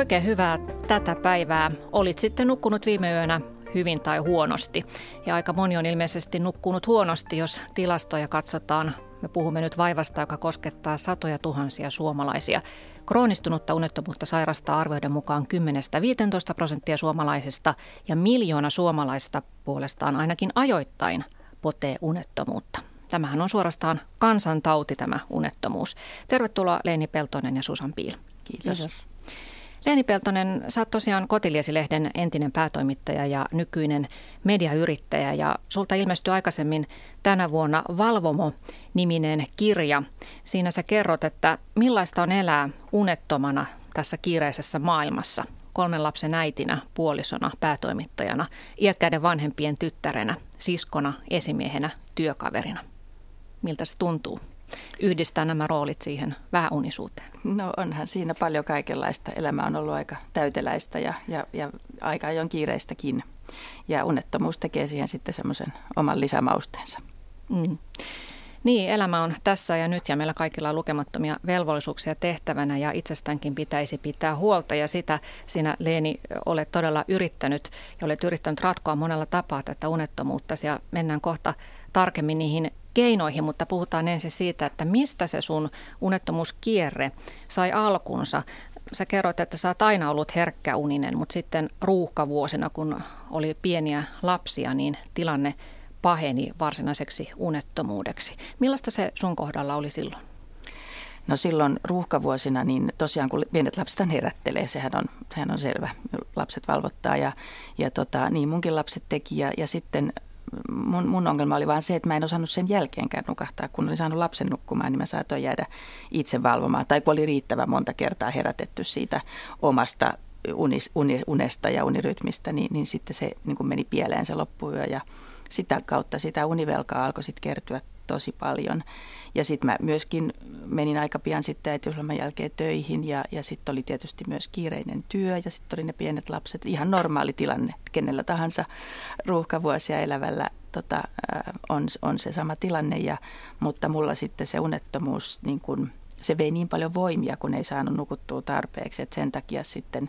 Oikein hyvää tätä päivää. Olit sitten nukkunut viime yönä hyvin tai huonosti. Ja aika moni on ilmeisesti nukkunut huonosti, jos tilastoja katsotaan. Me puhumme nyt vaivasta, joka koskettaa satoja tuhansia suomalaisia. Kroonistunutta unettomuutta sairastaa arvioiden mukaan 10-15 prosenttia suomalaisista ja miljoona suomalaista puolestaan ainakin ajoittain potee unettomuutta. Tämähän on suorastaan kansantauti tämä unettomuus. Tervetuloa Leini Peltonen ja Susan Piil. Kiitos. Kiitos. Leeni Peltonen, sä oot tosiaan Kotiliesi-lehden entinen päätoimittaja ja nykyinen mediayrittäjä ja sulta ilmestyi aikaisemmin tänä vuonna Valvomo-niminen kirja. Siinä sä kerrot, että millaista on elää unettomana tässä kiireisessä maailmassa. Kolmen lapsen äitinä, puolisona, päätoimittajana, iäkkäiden vanhempien tyttärenä, siskona, esimiehenä, työkaverina. Miltä se tuntuu? Yhdistää nämä roolit siihen vähäunisuuteen? No onhan siinä paljon kaikenlaista. Elämä on ollut aika täyteläistä ja, ja, ja aika ajoin kiireistäkin. Ja unettomuus tekee siihen sitten semmoisen oman lisämausteensa. Mm. Niin, elämä on tässä ja nyt ja meillä kaikilla on lukemattomia velvollisuuksia tehtävänä ja itsestäänkin pitäisi pitää huolta ja sitä sinä Leeni olet todella yrittänyt ja olet yrittänyt ratkoa monella tapaa tätä unettomuutta ja mennään kohta tarkemmin niihin keinoihin, mutta puhutaan ensin siitä, että mistä se sun unettomuuskierre sai alkunsa. Sä kerroit, että sä oot aina ollut herkkäuninen, mutta sitten ruuhkavuosina, kun oli pieniä lapsia, niin tilanne paheni varsinaiseksi unettomuudeksi. Millaista se sun kohdalla oli silloin? No silloin ruuhkavuosina, niin tosiaan kun pienet lapset herättelee, sehän on, sehän on selvä. Lapset valvottaa ja, ja tota, niin munkin lapset teki ja, ja sitten mun, mun ongelma oli vaan se, että mä en osannut sen jälkeenkään nukahtaa. Kun olin saanut lapsen nukkumaan, niin mä saatoin jäädä itse valvomaan. Tai kun oli riittävän monta kertaa herätetty siitä omasta unis, uni, unesta ja unirytmistä, niin, niin sitten se niin meni pieleen se loppuyö. Ja sitä kautta sitä univelkaa alkoi sitten kertyä tosi paljon. Ja sitten mä myöskin menin aika pian sitten äitiysloman jälkeen töihin ja, ja sitten oli tietysti myös kiireinen työ ja sitten oli ne pienet lapset. Ihan normaali tilanne kenellä tahansa ruuhkavuosia elävällä tota, on, on se sama tilanne, ja, mutta mulla sitten se unettomuus niin kun, se vei niin paljon voimia, kun ei saanut nukuttua tarpeeksi, että sen takia sitten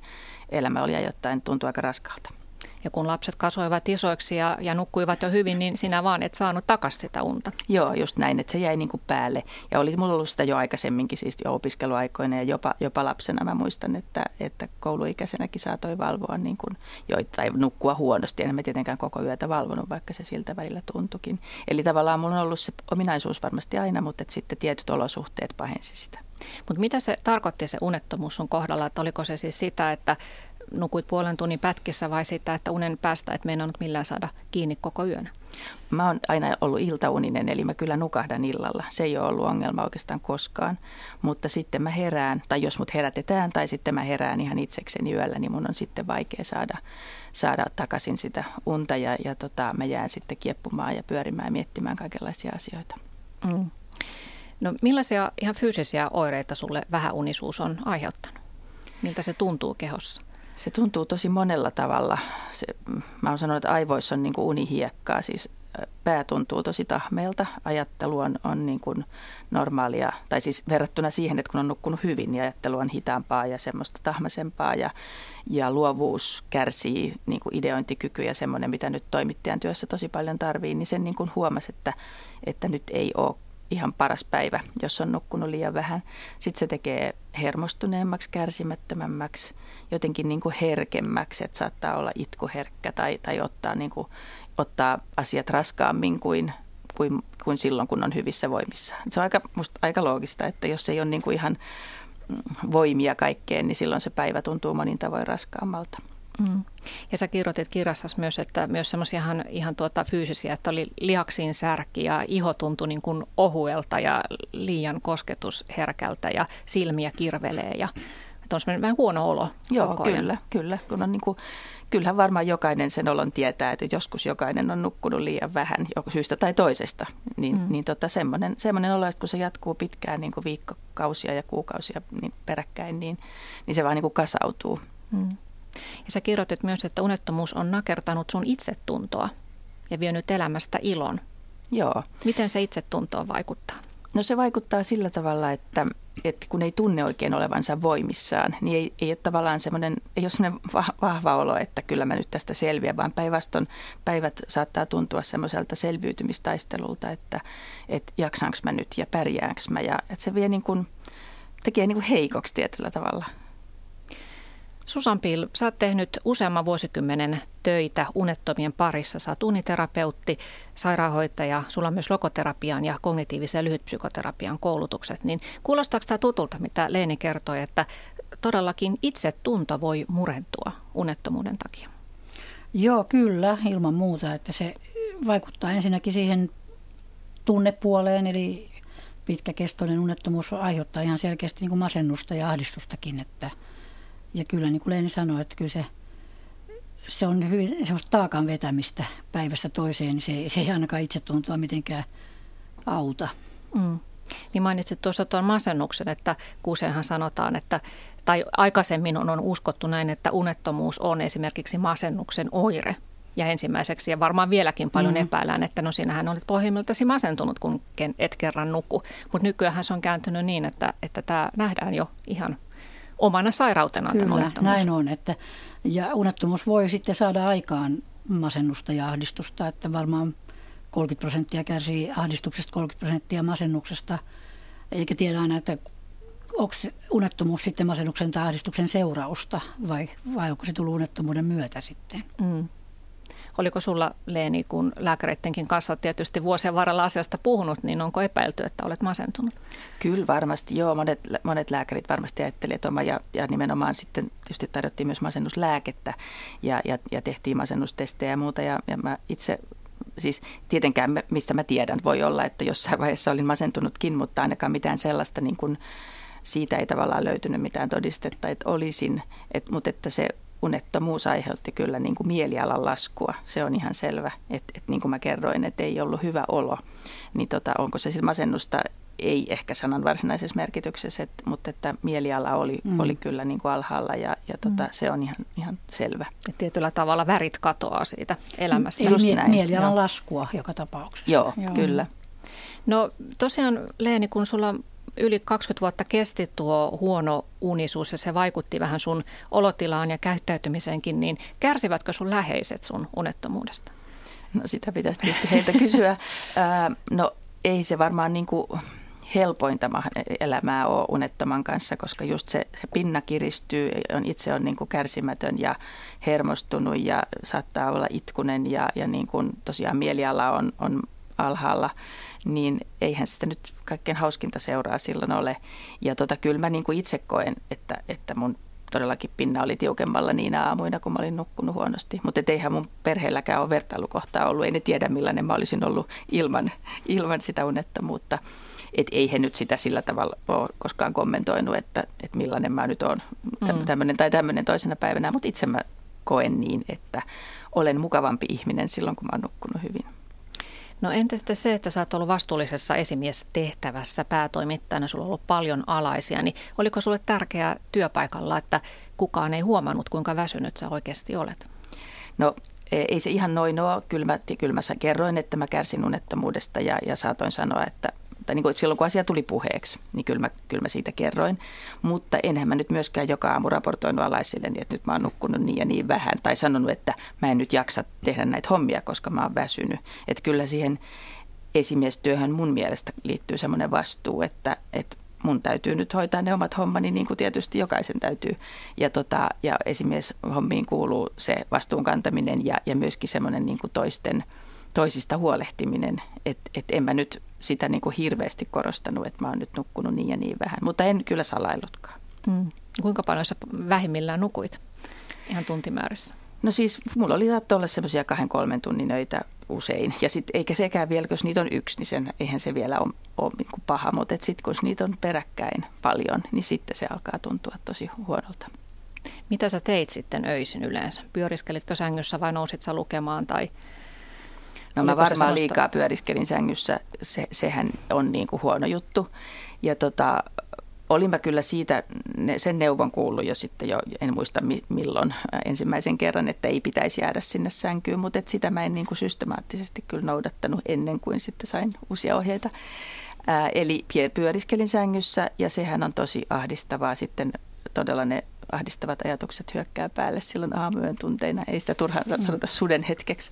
elämä oli ajoittain tuntuu aika raskalta. Ja kun lapset kasvoivat isoiksi ja, ja nukkuivat jo hyvin, niin sinä vaan et saanut takaisin sitä unta. Joo, just näin, että se jäi niin kuin päälle. Ja oli mulla ollut sitä jo aikaisemminkin, siis jo opiskeluaikoina ja jopa, jopa lapsena. Mä muistan, että, että kouluikäisenäkin saatoi valvoa niin kuin, jo, tai nukkua huonosti. En mä tietenkään koko yötä valvonut, vaikka se siltä välillä tuntukin. Eli tavallaan mulla on ollut se ominaisuus varmasti aina, mutta että sitten tietyt olosuhteet pahensi sitä. Mutta mitä se tarkoitti se unettomuus sun kohdalla? Että oliko se siis sitä, että nukuit puolen tunnin pätkissä vai sitä, että unen päästä et meinannut millään saada kiinni koko yönä? Mä oon aina ollut iltauninen, eli mä kyllä nukahdan illalla. Se ei ole ollut ongelma oikeastaan koskaan. Mutta sitten mä herään, tai jos mut herätetään, tai sitten mä herään ihan itsekseni yöllä, niin mun on sitten vaikea saada, saada takaisin sitä unta. Ja, ja tota, mä jään sitten kieppumaan ja pyörimään ja miettimään kaikenlaisia asioita. Mm. No millaisia ihan fyysisiä oireita sulle vähäunisuus on aiheuttanut? Miltä se tuntuu kehossa? Se tuntuu tosi monella tavalla. Se, mä oon sanonut, että aivoissa on niin kuin unihiekkaa, siis pää tuntuu tosi tahmeelta, ajattelu on, on niin kuin normaalia, tai siis verrattuna siihen, että kun on nukkunut hyvin, niin ajattelu on hitaampaa ja semmoista tahmaisempaa ja, ja luovuus kärsii niin kuin ideointikyky ja semmoinen, mitä nyt toimittajan työssä tosi paljon tarvii, niin sen niin kuin huomasi, että, että nyt ei ole ihan paras päivä, jos on nukkunut liian vähän. Sitten se tekee hermostuneemmaksi, kärsimättömämmäksi, jotenkin niin kuin herkemmäksi, että saattaa olla itkuherkkä tai, tai ottaa, niin kuin, ottaa asiat raskaammin kuin, kuin, kuin silloin, kun on hyvissä voimissa. Se on aika, musta aika loogista, että jos ei ole niin kuin ihan voimia kaikkeen, niin silloin se päivä tuntuu monin tavoin raskaammalta. Mm. Ja sä kirjoitit kirjassasi myös, että myös semmoisia ihan, ihan tuota fyysisiä, että oli lihaksiin särki ja iho tuntui niin kuin ohuelta ja liian kosketusherkältä ja silmiä kirvelee ja että on semmoinen vähän huono olo Joo, koko ajan. kyllä, kyllä. Kun on niin kuin, kyllähän varmaan jokainen sen olon tietää, että joskus jokainen on nukkunut liian vähän syystä tai toisesta. Niin, mm. niin tota, semmoinen, semmoinen olo, että kun se jatkuu pitkään niin kuin viikkokausia ja kuukausia niin peräkkäin, niin, niin se vaan niin kuin kasautuu. Mm. Ja sä kirjoitit myös, että unettomuus on nakertanut sun itsetuntoa ja vienyt elämästä ilon. Joo. Miten se itsetuntoon vaikuttaa? No se vaikuttaa sillä tavalla, että, että kun ei tunne oikein olevansa voimissaan, niin ei, ei ole tavallaan semmoinen, ei ole semmoinen vahva olo, että kyllä mä nyt tästä selviän, vaan päinvastoin päivät saattaa tuntua semmoiselta selviytymistaistelulta, että, että jaksaanko mä nyt ja pärjäänkö mä. Ja että se vie niin kuin, tekee niin kuin heikoksi tietyllä tavalla. Susan Pil, sä oot tehnyt useamman vuosikymmenen töitä unettomien parissa. Sä oot uniterapeutti, sairaanhoitaja, sulla on myös logoterapian ja kognitiivisen ja lyhytpsykoterapian koulutukset. Niin kuulostaako tämä tutulta, mitä Leeni kertoi, että todellakin itsetunto voi murentua unettomuuden takia? Joo, kyllä, ilman muuta. Että se vaikuttaa ensinnäkin siihen tunnepuoleen, eli pitkäkestoinen unettomuus aiheuttaa ihan selkeästi niin kuin masennusta ja ahdistustakin, että – ja kyllä niin kuin Leeni sanoi, että kyllä se, se on hyvin semmoista taakan vetämistä päivästä toiseen, niin se, se ei ainakaan itse tuntua mitenkään auta. Mm. Niin mainitsit tuossa tuon masennuksen, että useinhan sanotaan, että tai aikaisemmin on, on uskottu näin, että unettomuus on esimerkiksi masennuksen oire. Ja ensimmäiseksi, ja varmaan vieläkin paljon mm. epäillään, että no sinähän olet pohjimmiltasi masentunut, kun et kerran nuku. Mutta nykyään se on kääntynyt niin, että, että tämä nähdään jo ihan omana sairautena. Kyllä, näin on. Että, ja unettomuus voi sitten saada aikaan masennusta ja ahdistusta, että varmaan 30 prosenttia kärsii ahdistuksesta, 30 prosenttia masennuksesta, eikä tiedä aina, että onko unettomuus sitten masennuksen tai ahdistuksen seurausta vai, vai onko se tullut unettomuuden myötä sitten. Mm. Oliko sulla Leeni, kun lääkäreidenkin kanssa tietysti vuosien varrella asiasta puhunut, niin onko epäilty, että olet masentunut? Kyllä varmasti, joo. Monet, monet lääkärit varmasti ajattelivat oma ja, ja nimenomaan sitten tietysti tarjottiin myös masennuslääkettä ja, ja, ja tehtiin masennustestejä ja muuta. Ja, ja mä itse siis tietenkään mistä mä tiedän, voi olla, että jossain vaiheessa olin masentunutkin, mutta ainakaan mitään sellaista niin kuin, siitä ei tavallaan löytynyt mitään todistetta, että olisin, et, mutta että se unettomuus aiheutti kyllä niin kuin mielialan laskua. Se on ihan selvä, että, että niin kuin mä kerroin, että ei ollut hyvä olo. Niin tota, onko se sitten masennusta? Ei ehkä sanan varsinaisessa merkityksessä, että, mutta että mieliala oli, mm. oli kyllä niin kuin alhaalla ja, ja tota, mm. se on ihan, ihan selvä. Ja tietyllä tavalla värit katoaa siitä elämästä. Eli mie- mielialan no. laskua joka tapauksessa. Joo, Joo. kyllä. No tosiaan Leeni, kun sulla yli 20 vuotta kesti tuo huono unisuus ja se vaikutti vähän sun olotilaan ja käyttäytymiseenkin, niin kärsivätkö sun läheiset sun unettomuudesta? No sitä pitäisi tietysti heiltä kysyä. No ei se varmaan niin kuin helpointa elämää ole unettoman kanssa, koska just se, se pinna kiristyy, on, itse on niin kuin kärsimätön ja hermostunut ja saattaa olla itkunen ja, ja niin kuin tosiaan mieliala on, on alhaalla niin eihän sitä nyt kaikkein hauskinta seuraa silloin ole. Ja tota, kyllä mä niin kuin itse koen, että, että mun todellakin pinna oli tiukemmalla niinä aamuina, kun mä olin nukkunut huonosti. Mutta eihän mun perheelläkään ole vertailukohtaa ollut. Ei ne tiedä, millainen mä olisin ollut ilman, ilman sitä unettomuutta. Et ei he nyt sitä sillä tavalla ole koskaan kommentoinut, että, että millainen mä nyt olen mm. tämmöinen tai tämmöinen toisena päivänä. Mutta itse mä koen niin, että olen mukavampi ihminen silloin, kun mä oon nukkunut hyvin. No entä sitten se, että sä oot ollut vastuullisessa esimiestehtävässä päätoimittajana, sulla on ollut paljon alaisia, niin oliko sulle tärkeää työpaikalla, että kukaan ei huomannut, kuinka väsynyt sä oikeasti olet? No ei se ihan noin ole. Kyllä mä, kyllä mä kerroin, että mä kärsin unettomuudesta ja, ja saatoin sanoa, että tai niin kuin silloin kun asia tuli puheeksi, niin kyllä mä, kyllä mä siitä kerroin. Mutta enhän mä nyt myöskään joka aamu raportoinut alaisille, niin että nyt mä oon nukkunut niin ja niin vähän. Tai sanonut, että mä en nyt jaksa tehdä näitä hommia, koska mä oon väsynyt. Että kyllä siihen esimiestyöhön mun mielestä liittyy semmoinen vastuu, että, että mun täytyy nyt hoitaa ne omat hommani niin kuin tietysti jokaisen täytyy. Ja, tota, ja hommiin kuuluu se vastuun kantaminen ja, ja myöskin semmoinen niin kuin toisten, toisista huolehtiminen. Että et en mä nyt sitä niin kuin hirveästi korostanut, että mä oon nyt nukkunut niin ja niin vähän, mutta en kyllä salaillutkaan. Mm. Kuinka paljon sä vähimmillään nukuit ihan tuntimäärissä? No siis mulla oli saattaa olla semmoisia kahden kolmen tunnin öitä usein. Ja sit, eikä sekään vielä, jos niitä on yksi, niin sen, eihän se vielä ole, ole niin kuin paha. Mutta sitten kun niitä on peräkkäin paljon, niin sitten se alkaa tuntua tosi huonolta. Mitä sä teit sitten öisin yleensä? Pyöriskelitkö sängyssä vai nousit sä lukemaan tai No mä varmaan semmoista... liikaa pyöriskelin sängyssä, se, sehän on niin kuin huono juttu. Ja tota, olin mä kyllä siitä sen neuvon kuullut jo sitten jo, en muista milloin ensimmäisen kerran, että ei pitäisi jäädä sinne sänkyyn, mutta et sitä mä en niin kuin systemaattisesti kyllä noudattanut ennen kuin sitten sain uusia ohjeita. Ää, eli pyöriskelin sängyssä ja sehän on tosi ahdistavaa sitten todella ne ahdistavat ajatukset hyökkää päälle silloin aamuyön tunteina. Ei sitä turhaan sanota suden hetkeksi.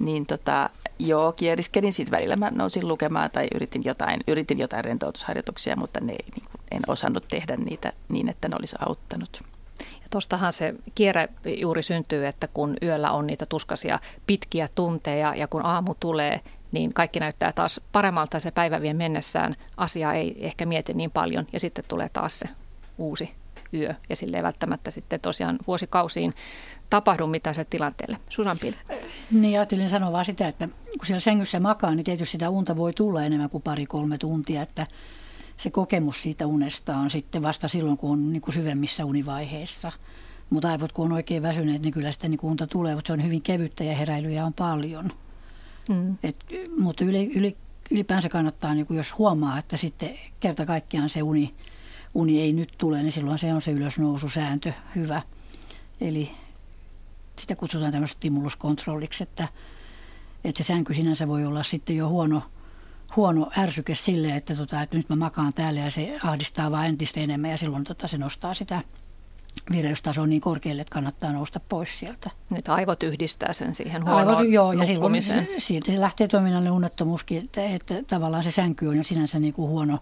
Niin tota, joo, kieriskelin sitten välillä. Mä nousin lukemaan tai yritin jotain, yritin jotain rentoutusharjoituksia, mutta ne, niin kuin, en osannut tehdä niitä niin, että ne olisi auttanut. Ja tuostahan se kierre juuri syntyy, että kun yöllä on niitä tuskasia pitkiä tunteja ja kun aamu tulee, niin kaikki näyttää taas paremmalta se päivä vie mennessään. Asia ei ehkä mieti niin paljon ja sitten tulee taas se uusi yö ja sille ei välttämättä sitten tosiaan vuosikausiin tapahdu mitään se tilanteelle. Susan Pil. Niin ajattelin sanoa vaan sitä, että kun siellä sängyssä makaa, niin tietysti sitä unta voi tulla enemmän kuin pari-kolme tuntia, että se kokemus siitä unesta on sitten vasta silloin, kun on niin kuin syvemmissä univaiheissa. Mutta aivot kun on oikein väsyneet, niin kyllä sitä niin unta tulee, mutta se on hyvin kevyttä ja heräilyjä on paljon. Mm. Et, mutta yli, yli, ylipäänsä kannattaa, niin jos huomaa, että sitten kerta kaikkiaan se uni, uni ei nyt tule, niin silloin se on se ylösnoususääntö hyvä. Eli sitä kutsutaan tämmöistä stimuluskontrolliksi, että, että se sänky sinänsä voi olla sitten jo huono, huono ärsyke sille, että, tota, että nyt mä makaan täällä ja se ahdistaa vaan entistä enemmän ja silloin tota, se nostaa sitä vireystaso niin korkealle, että kannattaa nousta pois sieltä. Nyt aivot yhdistää sen siihen huonoon aivot, Joo, ja silloin siitä se lähtee toiminnalle unettomuuskin, että, että tavallaan se sänky on jo sinänsä niin kuin huono,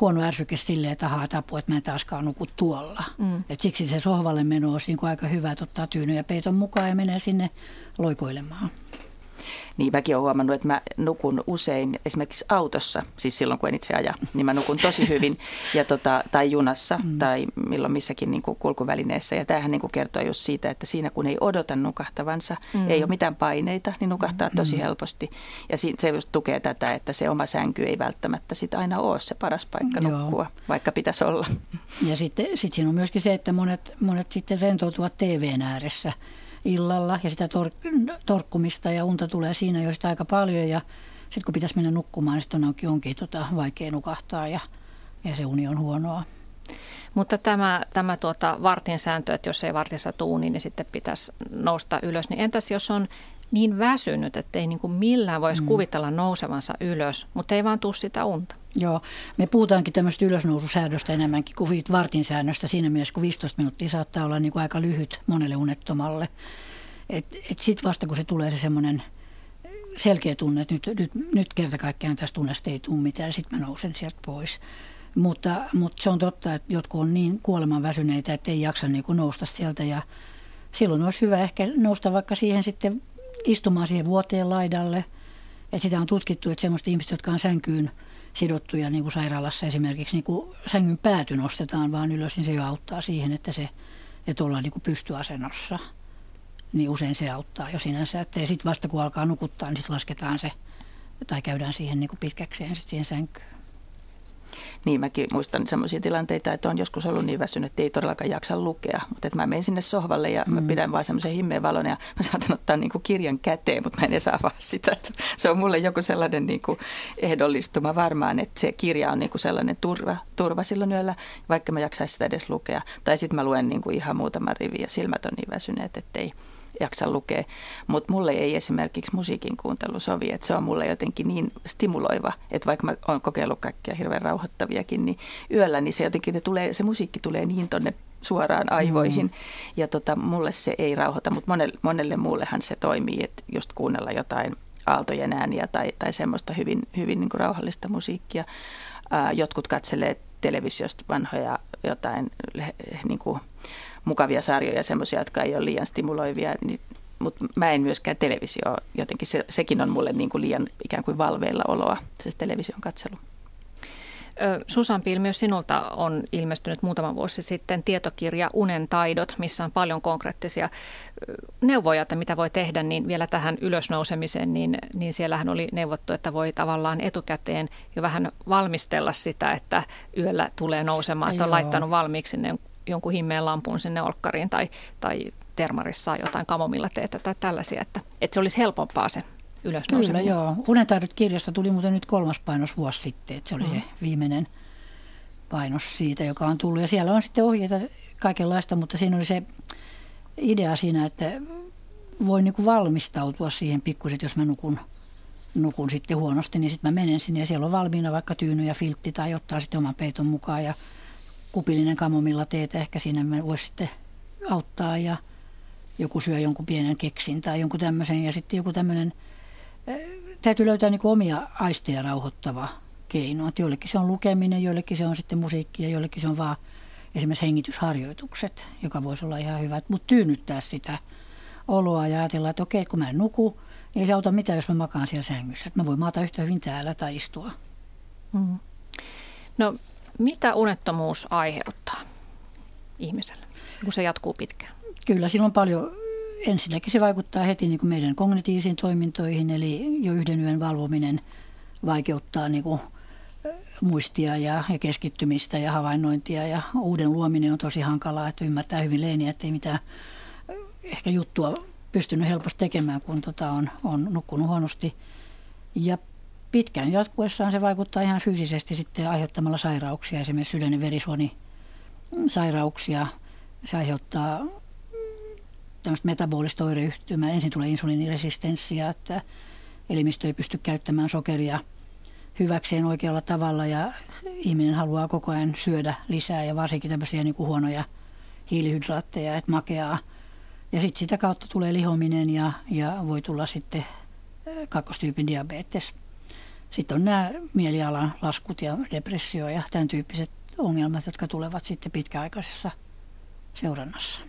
huono ärsyke silleen, että ahaa, tapu, että mä en taaskaan nuku tuolla. Mm. Et siksi se sohvalle meno olisi niin aika hyvä, että ottaa tyynyn ja peiton mukaan ja menee sinne loikoilemaan. Niin mäkin olen huomannut, että mä nukun usein esimerkiksi autossa, siis silloin kun en itse aja, niin mä nukun tosi hyvin, ja tota, tai junassa mm. tai milloin missäkin niin kuin kulkuvälineessä. Ja tämähän niin kuin kertoo just siitä, että siinä kun ei odota nukahtavansa, mm. ei ole mitään paineita, niin nukahtaa tosi mm. helposti. Ja se just tukee tätä, että se oma sänky ei välttämättä sit aina ole se paras paikka Joo. nukkua, vaikka pitäisi olla. Ja sitten sit siinä on myöskin se, että monet, monet sitten rentoutuvat TVn ääressä – illalla ja sitä tor- torkkumista ja unta tulee siinä jo sitä aika paljon ja sitten kun pitäisi mennä nukkumaan, niin sitten onkin, onkin tota, vaikea nukahtaa ja, ja se uni on huonoa. Mutta tämä, tämä tuota vartin sääntö, että jos ei vartissa tuuni, niin sitten pitäisi nousta ylös. Niin entäs jos on niin väsynyt, että ei niin kuin millään voisi mm. kuvitella nousevansa ylös, mutta ei vaan tule sitä unta? Joo, me puhutaankin tämmöistä ylösnoususäädöstä enemmänkin kuin vartin säännöstä siinä mielessä, kun 15 minuuttia saattaa olla niin kuin aika lyhyt monelle unettomalle. Et, et sitten vasta kun se tulee se semmoinen selkeä tunne, että nyt, nyt, nyt kerta kaikkiaan tästä tunnesta ei tule mitään, sitten mä nousen sieltä pois. Mutta, mutta se on totta, että jotkut on niin kuoleman väsyneitä, että ei jaksa niin kuin nousta sieltä ja silloin olisi hyvä ehkä nousta vaikka siihen sitten istumaan siihen vuoteen laidalle. Et sitä on tutkittu, että semmoista ihmistä, jotka on sänkyyn sidottuja niin kuin sairaalassa esimerkiksi, niin kuin sängyn pääty nostetaan vaan ylös, niin se jo auttaa siihen, että, se, että ollaan niin kuin pystyasennossa. Niin usein se auttaa jo sinänsä. Että ja sitten vasta kun alkaa nukuttaa, niin sitten lasketaan se tai käydään siihen niin kuin pitkäkseen sit siihen sänkyyn. Niin, mäkin muistan sellaisia tilanteita, että on joskus ollut niin väsynyt, että ei todellakaan jaksa lukea. Mutta että mä menen sinne sohvalle ja mm. mä pidän vaan semmoisen himmeen valon ja mä saatan ottaa niin kuin kirjan käteen, mutta mä en edes avaa sitä. Se on mulle joku sellainen niin kuin ehdollistuma varmaan, että se kirja on niin kuin sellainen turva, turva silloin yöllä, vaikka mä jaksaisin sitä edes lukea. Tai sitten mä luen niin kuin ihan muutaman rivin ja silmät on niin väsyneet, että ei, jaksa lukea. Mutta mulle ei esimerkiksi musiikin kuuntelu sovi, että se on mulle jotenkin niin stimuloiva, että vaikka mä oon kokeillut kaikkia hirveän rauhoittaviakin, niin yöllä niin se jotenkin ne tulee, se musiikki tulee niin tonne suoraan aivoihin. Mm. Ja tota, mulle se ei rauhoita, mutta monelle, monelle muullehan se toimii, että just kuunnella jotain aaltojen ääniä tai, tai semmoista hyvin, hyvin niin kuin rauhallista musiikkia. Ää, jotkut katselee televisiosta vanhoja jotain niin kuin, mukavia sarjoja, semmoisia, jotka ei ole liian stimuloivia, niin, mutta mä en myöskään televisio, jotenkin se, sekin on mulle niin kuin liian ikään kuin valveilla oloa, se television katselu. Susan Pil, myös sinulta on ilmestynyt muutama vuosi sitten tietokirja Unen taidot, missä on paljon konkreettisia neuvoja, että mitä voi tehdä, niin vielä tähän ylösnousemiseen, niin, niin siellähän oli neuvottu, että voi tavallaan etukäteen jo vähän valmistella sitä, että yöllä tulee nousemaan, että on laittanut valmiiksi sinne jonkun himmeen lampun sinne olkkariin tai, tai termarissa jotain kamomilla teetä tai tällaisia, että, että se olisi helpompaa se ylös Kyllä, joo. Unentaidot kirjasta tuli muuten nyt kolmas painos vuosi sitten, että se oli mm. se viimeinen painos siitä, joka on tullut. Ja siellä on sitten ohjeita kaikenlaista, mutta siinä oli se idea siinä, että voi niin kuin valmistautua siihen pikkuset, jos mä nukun nukun sitten huonosti, niin sitten mä menen sinne ja siellä on valmiina vaikka tyyny ja filtti tai ottaa sitten oman peiton mukaan ja kupillinen kamomilla teetä ehkä siinä voisi sitten auttaa ja joku syö jonkun pienen keksin tai jonkun tämmöisen ja sitten joku tämmöinen, täytyy löytää niin omia aisteja rauhoittava keino. Että joillekin se on lukeminen, joillekin se on sitten musiikki ja joillekin se on vaan esimerkiksi hengitysharjoitukset, joka voisi olla ihan hyvä. Mutta tyynnyttää sitä oloa ja ajatella, että okei, kun mä en nuku, niin ei se auta mitään, jos mä makaan siellä sängyssä. Että mä voin maata yhtä hyvin täällä tai istua. Mm. No, mitä unettomuus aiheuttaa ihmiselle, kun se jatkuu pitkään? Kyllä, silloin paljon ensinnäkin se vaikuttaa heti niin kuin meidän kognitiivisiin toimintoihin, eli jo yhden yön valvominen vaikeuttaa niin kuin muistia ja, ja keskittymistä ja havainnointia ja uuden luominen on tosi hankalaa, että ymmärtää hyvin leiniä, että ei mitään ehkä juttua pystynyt helposti tekemään, kun tota on, on nukkunut huonosti. Ja pitkään jatkuessaan se vaikuttaa ihan fyysisesti sitten aiheuttamalla sairauksia, esimerkiksi sydän- ja verisuoni sairauksia. Se aiheuttaa tämmöistä metabolista oireyhtymää. Ensin tulee insuliiniresistenssia, että elimistö ei pysty käyttämään sokeria hyväkseen oikealla tavalla ja ihminen haluaa koko ajan syödä lisää ja varsinkin tämmöisiä niin kuin huonoja hiilihydraatteja, että makeaa. Ja sitten sitä kautta tulee lihominen ja, ja voi tulla sitten kakkostyypin diabetes. Sitten on nämä mielialan laskut ja depressio ja tämän tyyppiset ongelmat, jotka tulevat sitten pitkäaikaisessa seurannassa.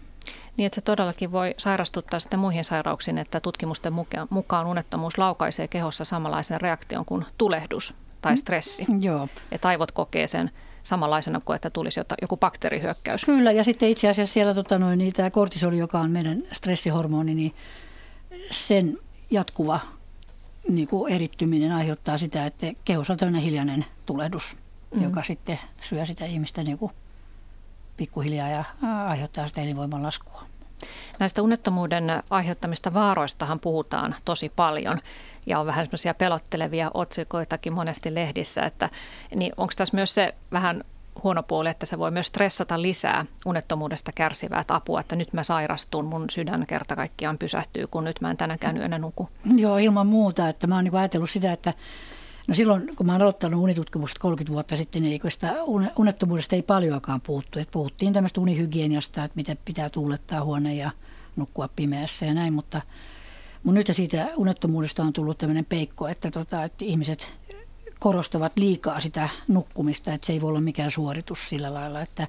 Niin, että se todellakin voi sairastuttaa sitten muihin sairauksiin, että tutkimusten mukaan unettomuus laukaisee kehossa samanlaisen reaktion kuin tulehdus tai stressi. Mm, joo. Että aivot kokee sen samanlaisena kuin että tulisi joku bakteerihyökkäys. Kyllä, ja sitten itse asiassa siellä tota noin, niin tämä kortisoli, joka on meidän stressihormoni, niin sen jatkuva niin kuin erittyminen aiheuttaa sitä, että kehossa on tämmöinen hiljainen tulehdus, mm. joka sitten syö sitä ihmistä niin kuin pikkuhiljaa ja aiheuttaa sitä elinvoiman laskua. Näistä unettomuuden aiheuttamista vaaroistahan puhutaan tosi paljon ja on vähän semmoisia pelottelevia otsikoitakin monesti lehdissä, että niin onko tässä myös se vähän huono puoli, että se voi myös stressata lisää unettomuudesta kärsivää että apua, että nyt mä sairastun, mun sydän kerta kaikkiaan pysähtyy, kun nyt mä en tänäkään yönä nuku. Joo, ilman muuta, että mä oon niin ajatellut sitä, että No silloin, kun mä oon aloittanut unitutkimusta 30 vuotta sitten, niin sitä unettomuudesta ei paljoakaan puhuttu. Et puhuttiin tämmöistä unihygieniasta, että miten pitää tuulettaa huone ja nukkua pimeässä ja näin, mutta mun nyt siitä unettomuudesta on tullut tämmöinen peikko, että, tota, että ihmiset korostavat liikaa sitä nukkumista, että se ei voi olla mikään suoritus sillä lailla, että,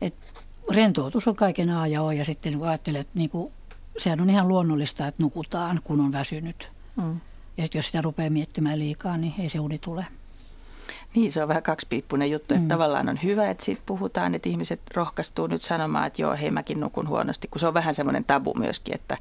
että rentoutus on kaiken A ja O ja sitten kun ajattelee, että niin kuin, sehän on ihan luonnollista, että nukutaan, kun on väsynyt. Mm. Ja sitten jos sitä rupeaa miettimään liikaa, niin ei se uni tule. Niin, se on vähän kaksipiippunen juttu, että mm. tavallaan on hyvä, että siitä puhutaan, että ihmiset rohkaistuu nyt sanomaan, että joo, hei mäkin nukun huonosti, kun se on vähän semmoinen tabu myöskin, että,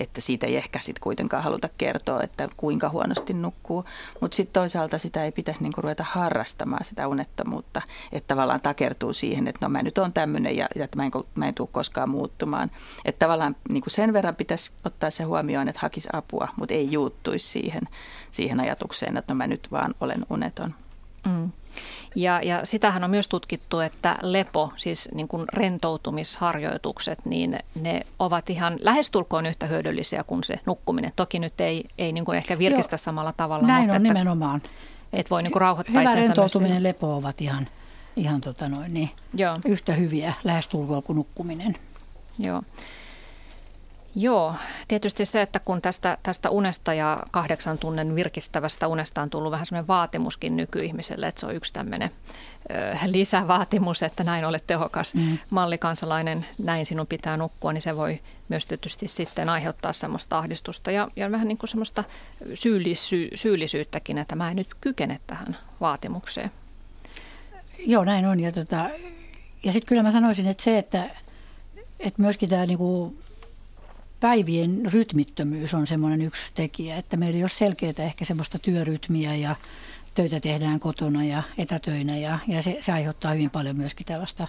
että siitä ei ehkä sitten kuitenkaan haluta kertoa, että kuinka huonosti nukkuu, mutta sitten toisaalta sitä ei pitäisi niinku ruveta harrastamaan sitä unettomuutta, että tavallaan takertuu siihen, että no mä nyt on tämmöinen ja, ja että mä en, mä en tule koskaan muuttumaan. Että tavallaan niinku sen verran pitäisi ottaa se huomioon, että hakisi apua, mutta ei juuttuisi siihen, siihen ajatukseen, että no mä nyt vaan olen uneton. Mm. Ja, ja sitähän on myös tutkittu, että lepo, siis niin kuin rentoutumisharjoitukset, niin ne ovat ihan lähestulkoon yhtä hyödyllisiä kuin se nukkuminen. Toki nyt ei, ei niin kuin ehkä virkistä Joo, samalla tavalla. Näin mutta on että, nimenomaan. Et voi niin kuin rauhoittaa Hyvä rentoutuminen ja lepo ovat ihan, ihan tota noin, niin, Joo. yhtä hyviä lähestulkoon kuin nukkuminen. Joo. Joo, tietysti se, että kun tästä, tästä unesta ja kahdeksan tunnin virkistävästä unesta on tullut vähän semmoinen vaatimuskin nykyihmiselle, että se on yksi tämmöinen ö, lisävaatimus, että näin olet tehokas mm. mallikansalainen, näin sinun pitää nukkua, niin se voi myös tietysti sitten aiheuttaa semmoista ahdistusta ja, ja vähän niin kuin semmoista syyllisy, syyllisyyttäkin, että mä en nyt kykene tähän vaatimukseen. Joo, näin on. Ja, tota, ja sitten kyllä mä sanoisin, että se, että, että myöskin tämä niinku päivien rytmittömyys on semmoinen yksi tekijä, että meillä ei ole selkeää ehkä semmoista työrytmiä ja töitä tehdään kotona ja etätöinä ja, ja se, se aiheuttaa hyvin paljon myöskin tällaista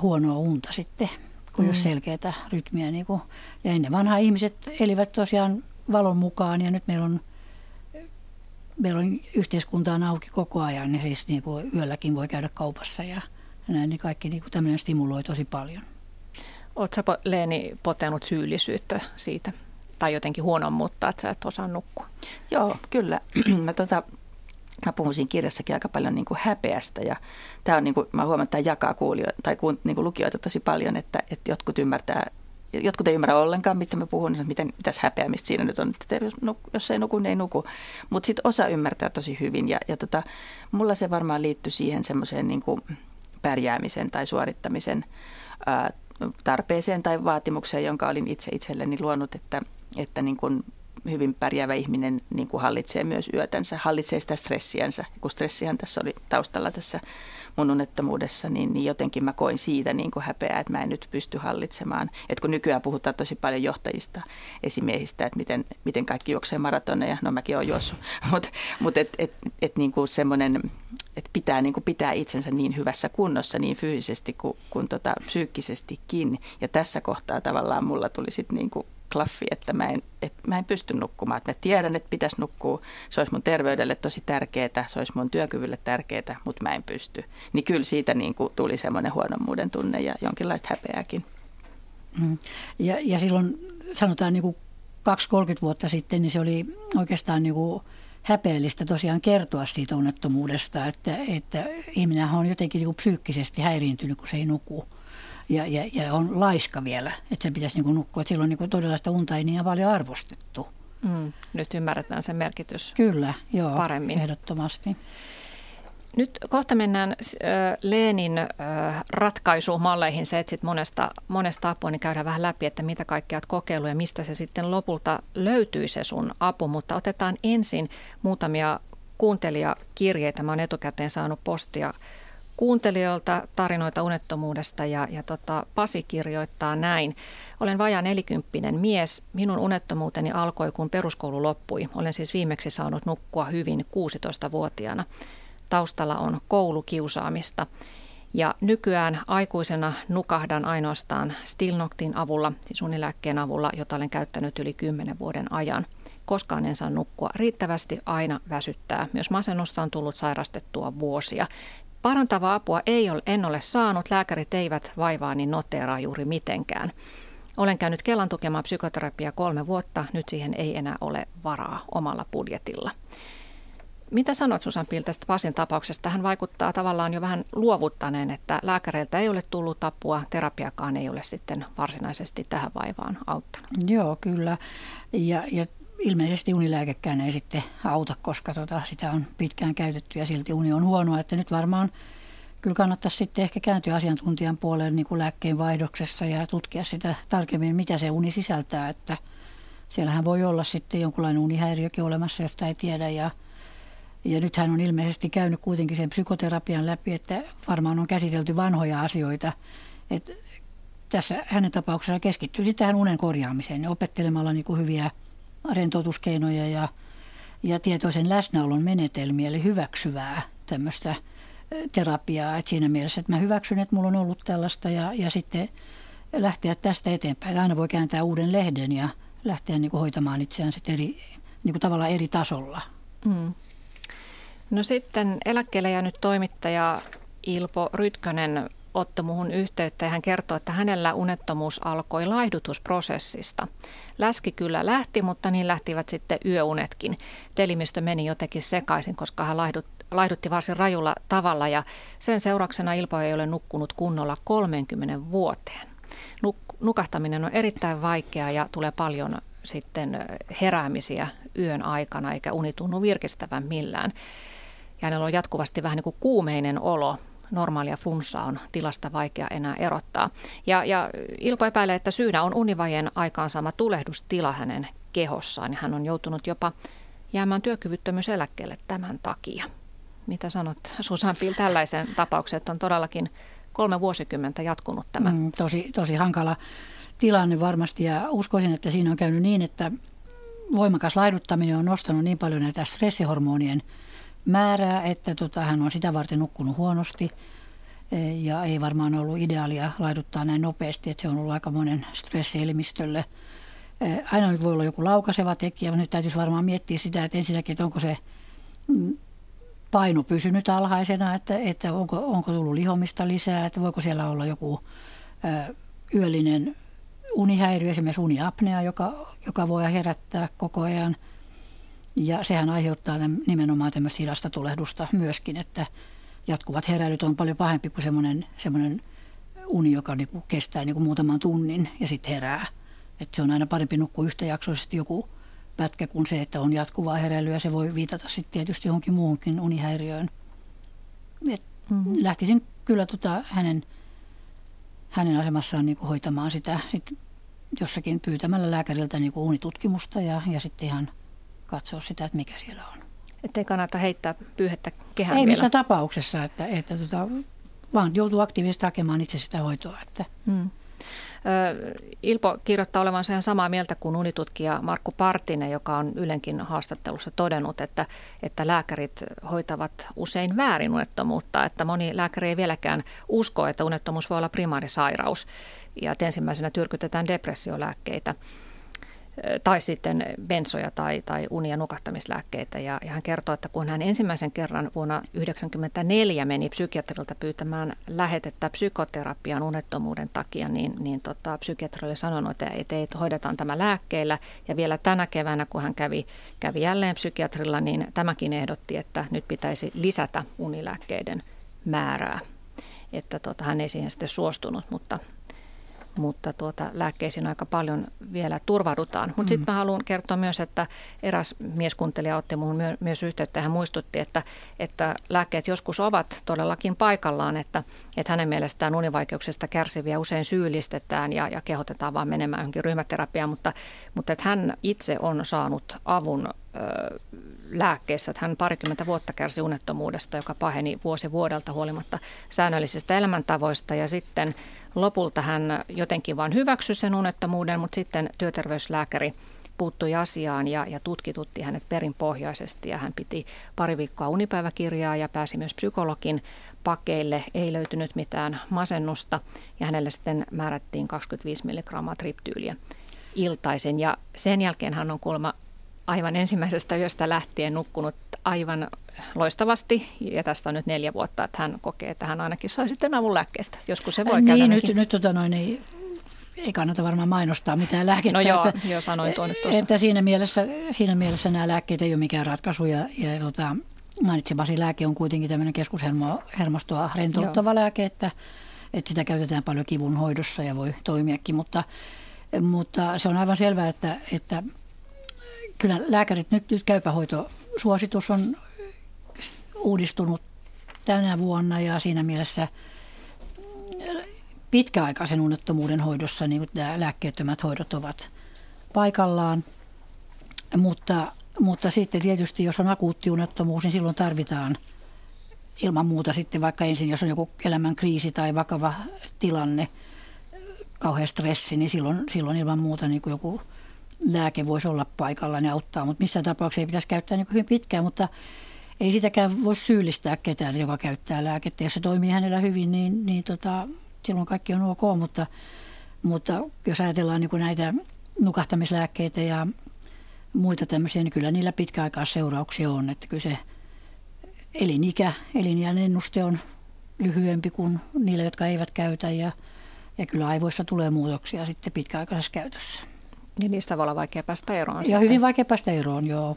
huonoa unta sitten, kun mm. jos selkeää rytmiä. Niin kuin, ja ennen vanhaa ihmiset elivät tosiaan valon mukaan ja nyt meillä on, meillä on yhteiskuntaan auki koko ajan, niin siis niin kuin yölläkin voi käydä kaupassa ja näin, niin kaikki niin kuin tämmöinen stimuloi tosi paljon. Oletko Leeni potenut syyllisyyttä siitä tai jotenkin huonommuutta, että sä et osaa nukkua? Joo, kyllä. mä, tota, mä puhun siinä kirjassakin aika paljon niin kuin häpeästä ja tämä on, niin kuin, mä huomaan, että tämä jakaa kuulijoita tai niin kuin lukijoita tosi paljon, että, että jotkut ymmärtää jotkut ei ymmärrä ollenkaan, mistä mä puhun, niin miten, mitäs häpeämistä siinä nyt on, että jos, nuk, jos ei nuku, niin ei nuku. Mutta sitten osa ymmärtää tosi hyvin ja, ja tota, mulla se varmaan liittyy siihen semmoiseen niin pärjäämisen tai suorittamisen ää, tarpeeseen tai vaatimukseen, jonka olin itse itselleni luonut, että, että niin kuin hyvin pärjäävä ihminen niin kuin hallitsee myös yötänsä, hallitsee sitä stressiänsä. Kun stressihän tässä oli taustalla tässä mun unettomuudessa, niin, niin jotenkin mä koin siitä niin kuin häpeää, että mä en nyt pysty hallitsemaan. Et kun nykyään puhutaan tosi paljon johtajista, esimiehistä, että miten, miten kaikki juoksee maratoneja, no mäkin olen juossut, mutta mut et, et, et niin kuin semmoinen, että pitää niin kuin pitää itsensä niin hyvässä kunnossa niin fyysisesti kuin, kuin tota, psyykkisestikin. Ja tässä kohtaa tavallaan mulla tuli sitten niin kuin klaffi, että mä en, että mä en pysty nukkumaan. Että mä tiedän, että pitäisi nukkua, se olisi mun terveydelle tosi tärkeää, se olisi mun työkyvylle tärkeää, mutta mä en pysty. Niin kyllä siitä niin kuin tuli semmoinen huonommuuden tunne ja jonkinlaista häpeääkin. Mm. Ja, ja silloin sanotaan niin kuin 2-30 vuotta sitten, niin se oli oikeastaan niin kuin häpeällistä tosiaan kertoa siitä unettomuudesta, että, että ihminen on jotenkin niin kuin psyykkisesti häiriintynyt, kun se ei nuku ja, ja, ja on laiska vielä, että se pitäisi niin kuin nukkua. Että silloin niin todella sitä unta ei niin paljon arvostettu. Mm, nyt ymmärretään sen merkitys Kyllä, joo, paremmin. ehdottomasti. Nyt kohta mennään Leenin ratkaisumalleihin. Se etsit monesta, monesta apua, niin käydään vähän läpi, että mitä kaikkea olet kokeillut ja mistä se sitten lopulta löytyy se sun apu. Mutta otetaan ensin muutamia kuuntelijakirjeitä. Mä oon etukäteen saanut postia kuuntelijoilta tarinoita unettomuudesta ja, ja tota, Pasi kirjoittaa näin. Olen vajaa nelikymppinen mies. Minun unettomuuteni alkoi, kun peruskoulu loppui. Olen siis viimeksi saanut nukkua hyvin 16-vuotiaana. Taustalla on koulukiusaamista. Ja nykyään aikuisena nukahdan ainoastaan Stilnoktin avulla, siis unilääkkeen avulla, jota olen käyttänyt yli 10 vuoden ajan. Koskaan en saa nukkua riittävästi, aina väsyttää. Myös masennusta on tullut sairastettua vuosia. Parantavaa apua ei ole, en ole saanut, lääkärit eivät vaivaani noteeraa juuri mitenkään. Olen käynyt Kelan tukemaa psykoterapiaa kolme vuotta, nyt siihen ei enää ole varaa omalla budjetilla. Mitä sanot Susan Pil tästä Pasin tapauksesta? Hän vaikuttaa tavallaan jo vähän luovuttaneen, että lääkäreiltä ei ole tullut apua, terapiakaan ei ole sitten varsinaisesti tähän vaivaan auttanut. Joo, kyllä. Ja, ja ilmeisesti unilääkekään ei sitten auta, koska tota, sitä on pitkään käytetty ja silti uni on huonoa. Että nyt varmaan kyllä kannattaisi sitten ehkä kääntyä asiantuntijan puolelle niin kuin lääkkeen vaihdoksessa ja tutkia sitä tarkemmin, mitä se uni sisältää. Että siellähän voi olla sitten jonkunlainen unihäiriökin olemassa, josta ei tiedä. Ja, ja nyt hän on ilmeisesti käynyt kuitenkin sen psykoterapian läpi, että varmaan on käsitelty vanhoja asioita. Että tässä hänen tapauksessaan keskittyy sitten tähän unen korjaamiseen ja opettelemalla niin kuin hyviä – rentoutuskeinoja ja, ja tietoisen läsnäolon menetelmiä, eli hyväksyvää tämmöistä terapiaa. Et siinä mielessä, että mä hyväksyn, että mulla on ollut tällaista ja, ja sitten lähteä tästä eteenpäin. Aina voi kääntää uuden lehden ja lähteä niin kuin hoitamaan itseään sitten eri, niin kuin tavallaan eri tasolla. Mm. No sitten eläkkeelle jäänyt toimittaja Ilpo Rytkönen otti muuhun yhteyttä ja hän kertoi, että hänellä unettomuus alkoi laihdutusprosessista. Läski kyllä lähti, mutta niin lähtivät sitten yöunetkin. Telimistö meni jotenkin sekaisin, koska hän laihdut, laihdutti varsin rajulla tavalla ja sen seurauksena Ilpo ei ole nukkunut kunnolla 30 vuoteen. Nuk- nukahtaminen on erittäin vaikeaa ja tulee paljon sitten heräämisiä yön aikana, eikä uni tunnu virkistävän millään. Ja hänellä on jatkuvasti vähän niin kuin kuumeinen olo normaalia flunssaa on tilasta vaikea enää erottaa. Ja, ja Ilpo epäilee, että syynä on univajeen aikaansaama tulehdustila hänen kehossaan ja hän on joutunut jopa jäämään työkyvyttömyyseläkkeelle tämän takia. Mitä sanot Susan Pil tällaisen tapauksen, että on todellakin kolme vuosikymmentä jatkunut tämä? Mm, tosi, tosi hankala tilanne varmasti ja uskoisin, että siinä on käynyt niin, että voimakas laiduttaminen on nostanut niin paljon näitä stressihormonien määrää, että tota, hän on sitä varten nukkunut huonosti e, ja ei varmaan ollut ideaalia laiduttaa näin nopeasti, että se on ollut aika monen stressi elimistölle. E, aina voi olla joku laukaseva tekijä, mutta nyt täytyisi varmaan miettiä sitä, että ensinnäkin, että onko se mm, paino pysynyt alhaisena, että, että onko, onko tullut lihomista lisää, että voiko siellä olla joku yöllinen unihäiriö, esimerkiksi uniapnea, joka, joka voi herättää koko ajan. Ja sehän aiheuttaa nimenomaan tämmöistä hidasta tulehdusta myöskin, että jatkuvat heräilyt on paljon pahempi kuin semmoinen, semmoinen uni, joka niin kuin kestää niin kuin muutaman tunnin ja sitten herää. Et se on aina parempi nukkua yhtäjaksoisesti joku pätkä kuin se, että on jatkuvaa heräilyä. Se voi viitata sitten tietysti johonkin muuhunkin unihäiriöön. Et mm-hmm. Lähtisin kyllä tota hänen, hänen asemassaan niin kuin hoitamaan sitä sit jossakin pyytämällä lääkäriltä niin kuin unitutkimusta ja, ja sitten ihan katsoa sitä, että mikä siellä on. Että ei kannata heittää pyyhettä kehään Ei vielä. missään tapauksessa, että, että tota, vaan joutuu aktiivisesti hakemaan itse sitä hoitoa. Että. Hmm. Ilpo kirjoittaa olevansa ihan samaa mieltä kuin unitutkija Markku Partinen, joka on Ylenkin haastattelussa todennut, että, että lääkärit hoitavat usein väärin unettomuutta, että moni lääkäri ei vieläkään usko, että unettomuus voi olla primaarisairaus ja että ensimmäisenä tyrkytetään depressiolääkkeitä tai sitten bensoja tai, tai uni- ja nukahtamislääkkeitä. Ja, ja hän kertoo, että kun hän ensimmäisen kerran vuonna 1994 meni psykiatrilta pyytämään lähetettä psykoterapian unettomuuden takia, niin, niin tota, psykiatri oli sanonut, että, että hoidetaan tämä lääkkeillä. Ja vielä tänä keväänä, kun hän kävi, kävi jälleen psykiatrilla, niin tämäkin ehdotti, että nyt pitäisi lisätä unilääkkeiden määrää. Että tota, hän ei siihen sitten suostunut, mutta mutta tuota, lääkkeisiin aika paljon vielä turvaudutaan. Mutta mm. sitten mä haluan kertoa myös, että eräs mieskuntelija otti minuun myö- myös yhteyttä ja hän muistutti, että, että lääkkeet joskus ovat todellakin paikallaan, että, että hänen mielestään univaikeuksista kärsiviä usein syyllistetään ja, ja kehotetaan vaan menemään johonkin ryhmäterapiaan, mutta, mutta että hän itse on saanut avun ö, lääkkeistä, että hän parikymmentä vuotta kärsi unettomuudesta, joka paheni vuosi vuodelta huolimatta säännöllisistä elämäntavoista ja sitten Lopulta hän jotenkin vain hyväksyi sen unettomuuden, mutta sitten työterveyslääkäri puuttui asiaan ja, ja tutkitutti hänet perinpohjaisesti ja hän piti pari viikkoa unipäiväkirjaa ja pääsi myös psykologin pakeille. Ei löytynyt mitään masennusta ja hänelle sitten määrättiin 25 milligrammaa triptyyliä iltaisin ja sen jälkeen hän on kuulemma aivan ensimmäisestä yöstä lähtien nukkunut aivan loistavasti ja tästä on nyt neljä vuotta, että hän kokee, että hän ainakin sai sitten avun lääkkeestä. Joskus se voi niin, käydä. Nyt, nyt tota noin, ei, ei kannata varmaan mainostaa mitään lääkettä. No joo, että, joo sanoin tuon nyt tuossa. Että siinä mielessä, siinä mielessä nämä lääkkeet ei ole mikään ratkaisu ja, ja tota, mainitsemasi lääke on kuitenkin tämmöinen keskushermostoa rentouttava joo. lääke, että, että sitä käytetään paljon kivun hoidossa ja voi toimiakin, mutta, mutta se on aivan selvää, että, että kyllä lääkärit nyt, nyt käypähoitosuositus on uudistunut tänä vuonna ja siinä mielessä pitkäaikaisen unettomuuden hoidossa niin nämä lääkkeettömät hoidot ovat paikallaan. Mutta, mutta sitten tietysti, jos on akuutti unettomuus, niin silloin tarvitaan ilman muuta sitten vaikka ensin, jos on joku elämän kriisi tai vakava tilanne, kauhean stressi, niin silloin, silloin ilman muuta niin kuin joku lääke voisi olla paikalla ja auttaa. Mutta missään tapauksessa ei pitäisi käyttää niin hyvin pitkään, mutta ei sitäkään voi syyllistää ketään, joka käyttää lääkettä. Jos se toimii hänellä hyvin, niin, niin tota, silloin kaikki on ok, mutta, mutta jos ajatellaan niin näitä nukahtamislääkkeitä ja muita tämmöisiä, niin kyllä niillä pitkäaikaisseurauksia on. Että kyllä se elinikä, elinjään ennuste on lyhyempi kuin niillä, jotka eivät käytä ja, ja kyllä aivoissa tulee muutoksia sitten pitkäaikaisessa käytössä. Niin niistä voi olla vaikea päästä eroon. Ja sitten. hyvin vaikea päästä eroon, joo.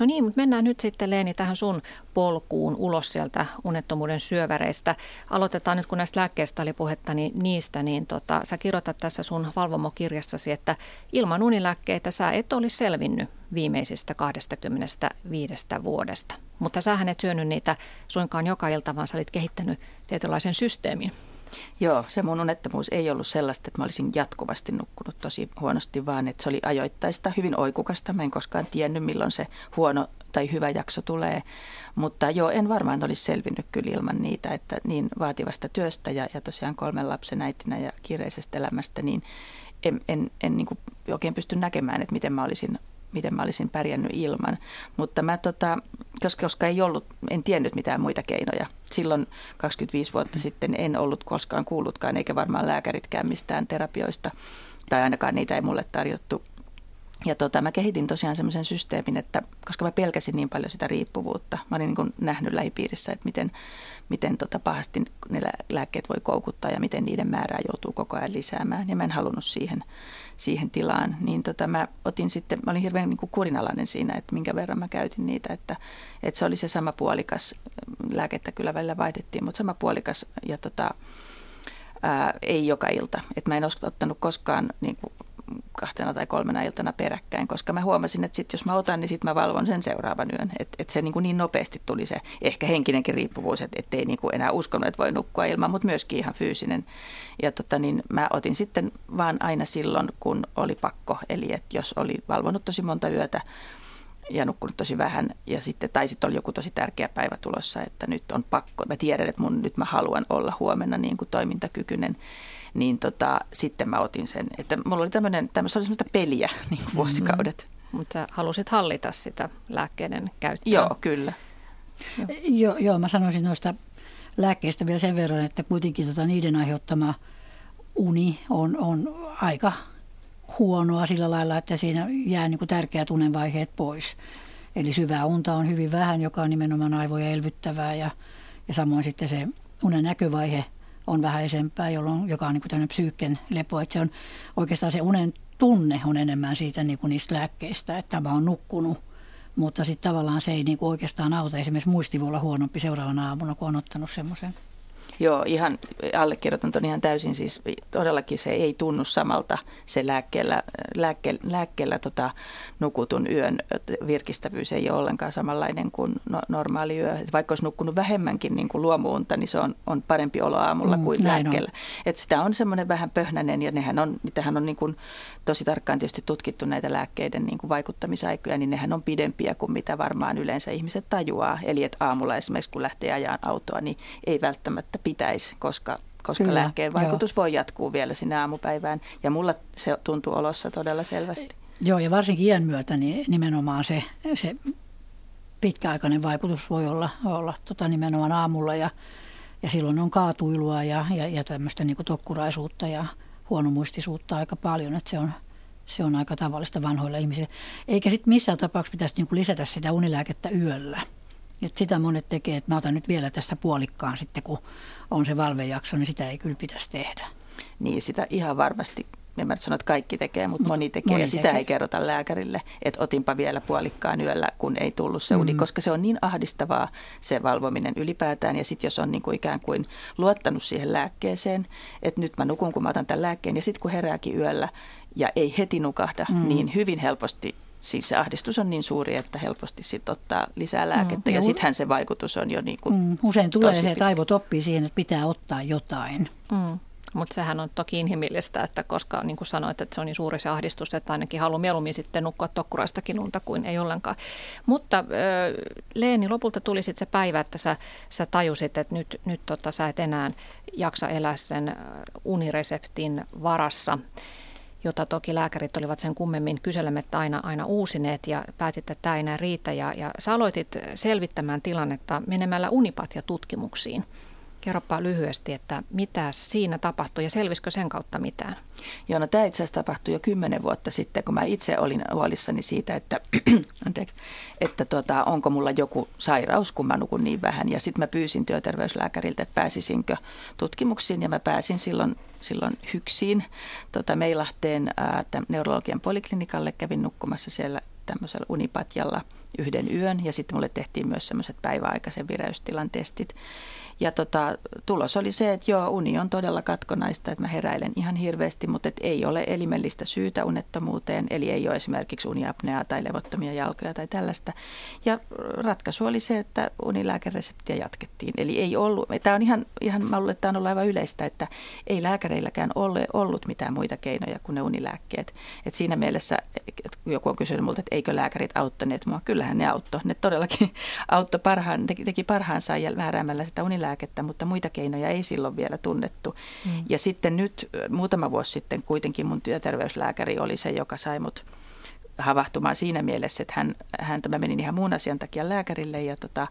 No niin, mutta mennään nyt sitten Leeni tähän sun polkuun ulos sieltä unettomuuden syöväreistä. Aloitetaan nyt, kun näistä lääkkeistä oli puhetta, niin niistä, niin tota, sä kirjoitat tässä sun valvomokirjassasi, että ilman unilääkkeitä sä et olisi selvinnyt viimeisistä 25 vuodesta. Mutta sähän et syönyt niitä suinkaan joka ilta, vaan sä olit kehittänyt tietynlaisen systeemin. Joo, se mun unettomuus ei ollut sellaista, että mä olisin jatkuvasti nukkunut tosi huonosti, vaan että se oli ajoittaista, hyvin oikukasta. Mä en koskaan tiennyt, milloin se huono tai hyvä jakso tulee. Mutta joo, en varmaan olisi selvinnyt kyllä ilman niitä, että niin vaativasta työstä ja, ja tosiaan kolmen lapsen äitinä ja kiireisestä elämästä, niin en, en, en niin oikein pysty näkemään, että miten mä olisin miten mä olisin pärjännyt ilman. Mutta mä tota, koska, koska ei ollut, en tiennyt mitään muita keinoja. Silloin 25 vuotta sitten en ollut koskaan kuullutkaan, eikä varmaan lääkäritkään mistään terapioista, tai ainakaan niitä ei mulle tarjottu. ja tota, mä kehitin tosiaan semmoisen systeemin, että koska mä pelkäsin niin paljon sitä riippuvuutta, mä olin niin kuin nähnyt lähipiirissä, että miten, miten tota pahasti ne lääkkeet voi koukuttaa ja miten niiden määrää joutuu koko ajan lisäämään. Ja mä en halunnut siihen, siihen tilaan. Niin tota, mä otin sitten, mä olin hirveän niin kuin kurinalainen siinä, että minkä verran mä käytin niitä. Että, että se oli se sama puolikas, lääkettä kyllä välillä vaihdettiin, mutta sama puolikas ja tota, ää, ei joka ilta. Että mä en ottanut koskaan niin kuin kahtena tai kolmena iltana peräkkäin, koska mä huomasin, että sit jos mä otan, niin sitten mä valvon sen seuraavan yön. Että et se niin, kuin niin nopeasti tuli se ehkä henkinenkin riippuvuus, että ei niin kuin enää uskonut, että voi nukkua ilman, mutta myöskin ihan fyysinen. Ja tota, niin mä otin sitten vaan aina silloin, kun oli pakko. Eli että jos oli valvonut tosi monta yötä, ja nukkunut tosi vähän. Ja sitten, tai sitten oli joku tosi tärkeä päivä tulossa, että nyt on pakko. Mä tiedän, että mun, nyt mä haluan olla huomenna niin kuin toimintakykyinen niin tota, sitten mä otin sen. Että mulla oli tämmöinen, tämmöistä oli semmoista peliä niin kuin vuosikaudet. Mm-hmm. Mutta sä halusit hallita sitä lääkkeiden käyttöä. Joo, kyllä. Joo, joo, joo mä sanoisin noista lääkkeistä vielä sen verran, että kuitenkin tota, niiden aiheuttama uni on, on aika huonoa sillä lailla, että siinä jää niin kuin tärkeät unenvaiheet pois. Eli syvää unta on hyvin vähän, joka on nimenomaan aivoja elvyttävää ja, ja samoin sitten se unen näkövaihe – on vähäisempää, jolloin, joka on niin kuin psyykken lepo. Että se on oikeastaan se unen tunne on enemmän siitä niin kuin niistä lääkkeistä, että mä oon nukkunut. Mutta sitten tavallaan se ei niin kuin oikeastaan auta. Esimerkiksi muisti voi olla huonompi seuraavana aamuna, kun on ottanut semmoisen. Joo, ihan allekirjoitan ton ihan täysin. Siis todellakin se ei tunnu samalta se lääkkeellä, lääkke, lääkkeellä tota, nukutun yön virkistävyys ei ole ollenkaan samanlainen kuin no, normaali yö. Et vaikka olisi nukkunut vähemmänkin niin kuin luomuunta, niin se on, on parempi olo aamulla mm, kuin lääkkeellä. Et sitä on semmoinen vähän pöhnänen ja nehän on, niitähän on niin kuin tosi tarkkaan tietysti tutkittu näitä lääkkeiden niin kuin vaikuttamisaikoja, niin nehän on pidempiä kuin mitä varmaan yleensä ihmiset tajuaa. Eli että aamulla esimerkiksi kun lähtee ajaa autoa, niin ei välttämättä pitäisi, koska koska Kyllä, lääkkeen vaikutus joo. voi jatkuu vielä sinne aamupäivään. Ja mulla se tuntuu olossa todella selvästi. Joo, ja varsinkin iän myötä niin nimenomaan se, se pitkäaikainen vaikutus voi olla, olla tota nimenomaan aamulla ja, ja silloin on kaatuilua ja, ja, ja tämmöistä niin tokkuraisuutta ja huonomuistisuutta aika paljon, että se on, se on aika tavallista vanhoilla ihmisillä. Eikä sitten missään tapauksessa pitäisi niin lisätä sitä unilääkettä yöllä. Et sitä monet tekee, että mä otan nyt vielä tässä puolikkaan sitten, kun on se valvejakso, niin sitä ei kyllä pitäisi tehdä. Niin, sitä ihan varmasti en mä sano, että kaikki tekee, mutta moni tekee moni ja sitä tekee. ei kerrota lääkärille, että otinpa vielä puolikkaan yöllä, kun ei tullut se uni, mm. koska se on niin ahdistavaa se valvominen ylipäätään ja sitten jos on niin kuin ikään kuin luottanut siihen lääkkeeseen, että nyt mä nukun, kun mä otan tämän lääkkeen ja sitten kun herääkin yöllä ja ei heti nukahda, mm. niin hyvin helposti Siis se ahdistus on niin suuri, että helposti sit ottaa lisää lääkettä mm, ja sittenhän se vaikutus on jo niin kuin mm, Usein tulee se, että aivot oppii siihen, että pitää ottaa jotain. Mm. Mutta sehän on toki inhimillistä, että koska niin kuin sanoit, että se on niin suuri se ahdistus, että ainakin haluaa mieluummin sitten nukkua tokkuraistakin unta kuin ei ollenkaan. Mutta Leeni, lopulta tuli sitten se päivä, että sä, sä tajusit, että nyt, nyt tota, sä et enää jaksa elää sen unireseptin varassa jota toki lääkärit olivat sen kummemmin kyselemättä aina, aina uusineet ja päätit, että tämä ei enää riitä. Ja, ja sä aloitit selvittämään tilannetta menemällä Unipatia-tutkimuksiin. Kerropa lyhyesti, että mitä siinä tapahtui ja selvisikö sen kautta mitään? Joo, no tämä itse asiassa tapahtui jo kymmenen vuotta sitten, kun mä itse olin huolissani siitä, että, että tota, onko mulla joku sairaus, kun mä nukun niin vähän. Ja sitten mä pyysin työterveyslääkäriltä, että pääsisinkö tutkimuksiin ja mä pääsin silloin, silloin hyksiin tota, Meilahteen ää, neurologian poliklinikalle. Kävin nukkumassa siellä tämmöisellä unipatjalla yhden yön ja sitten mulle tehtiin myös semmoiset päiväaikaisen vireystilan testit. Ja tota, tulos oli se, että joo, uni on todella katkonaista, että mä heräilen ihan hirveästi, mutta et ei ole elimellistä syytä unettomuuteen, eli ei ole esimerkiksi uniapneaa tai levottomia jalkoja tai tällaista. Ja ratkaisu oli se, että unilääkäreseptiä jatkettiin. Eli ei ollut, tämä on ihan, ihan mä luulen, että tämä on ollut aivan yleistä, että ei lääkäreilläkään ole ollut mitään muita keinoja kuin ne unilääkkeet. Et siinä mielessä joku on kysynyt multa, että eikö lääkärit auttaneet mua. Kyllähän ne auttoi. Ne todellakin auttoi parhaan, teki, parhaansa määräämällä sitä unilääkkeitä lääkettä, mutta muita keinoja ei silloin vielä tunnettu. Mm. Ja sitten nyt muutama vuosi sitten kuitenkin mun työterveyslääkäri oli se, joka sai mut havahtumaan siinä mielessä, että hän, hän mä menin ihan muun asian takia lääkärille ja tota,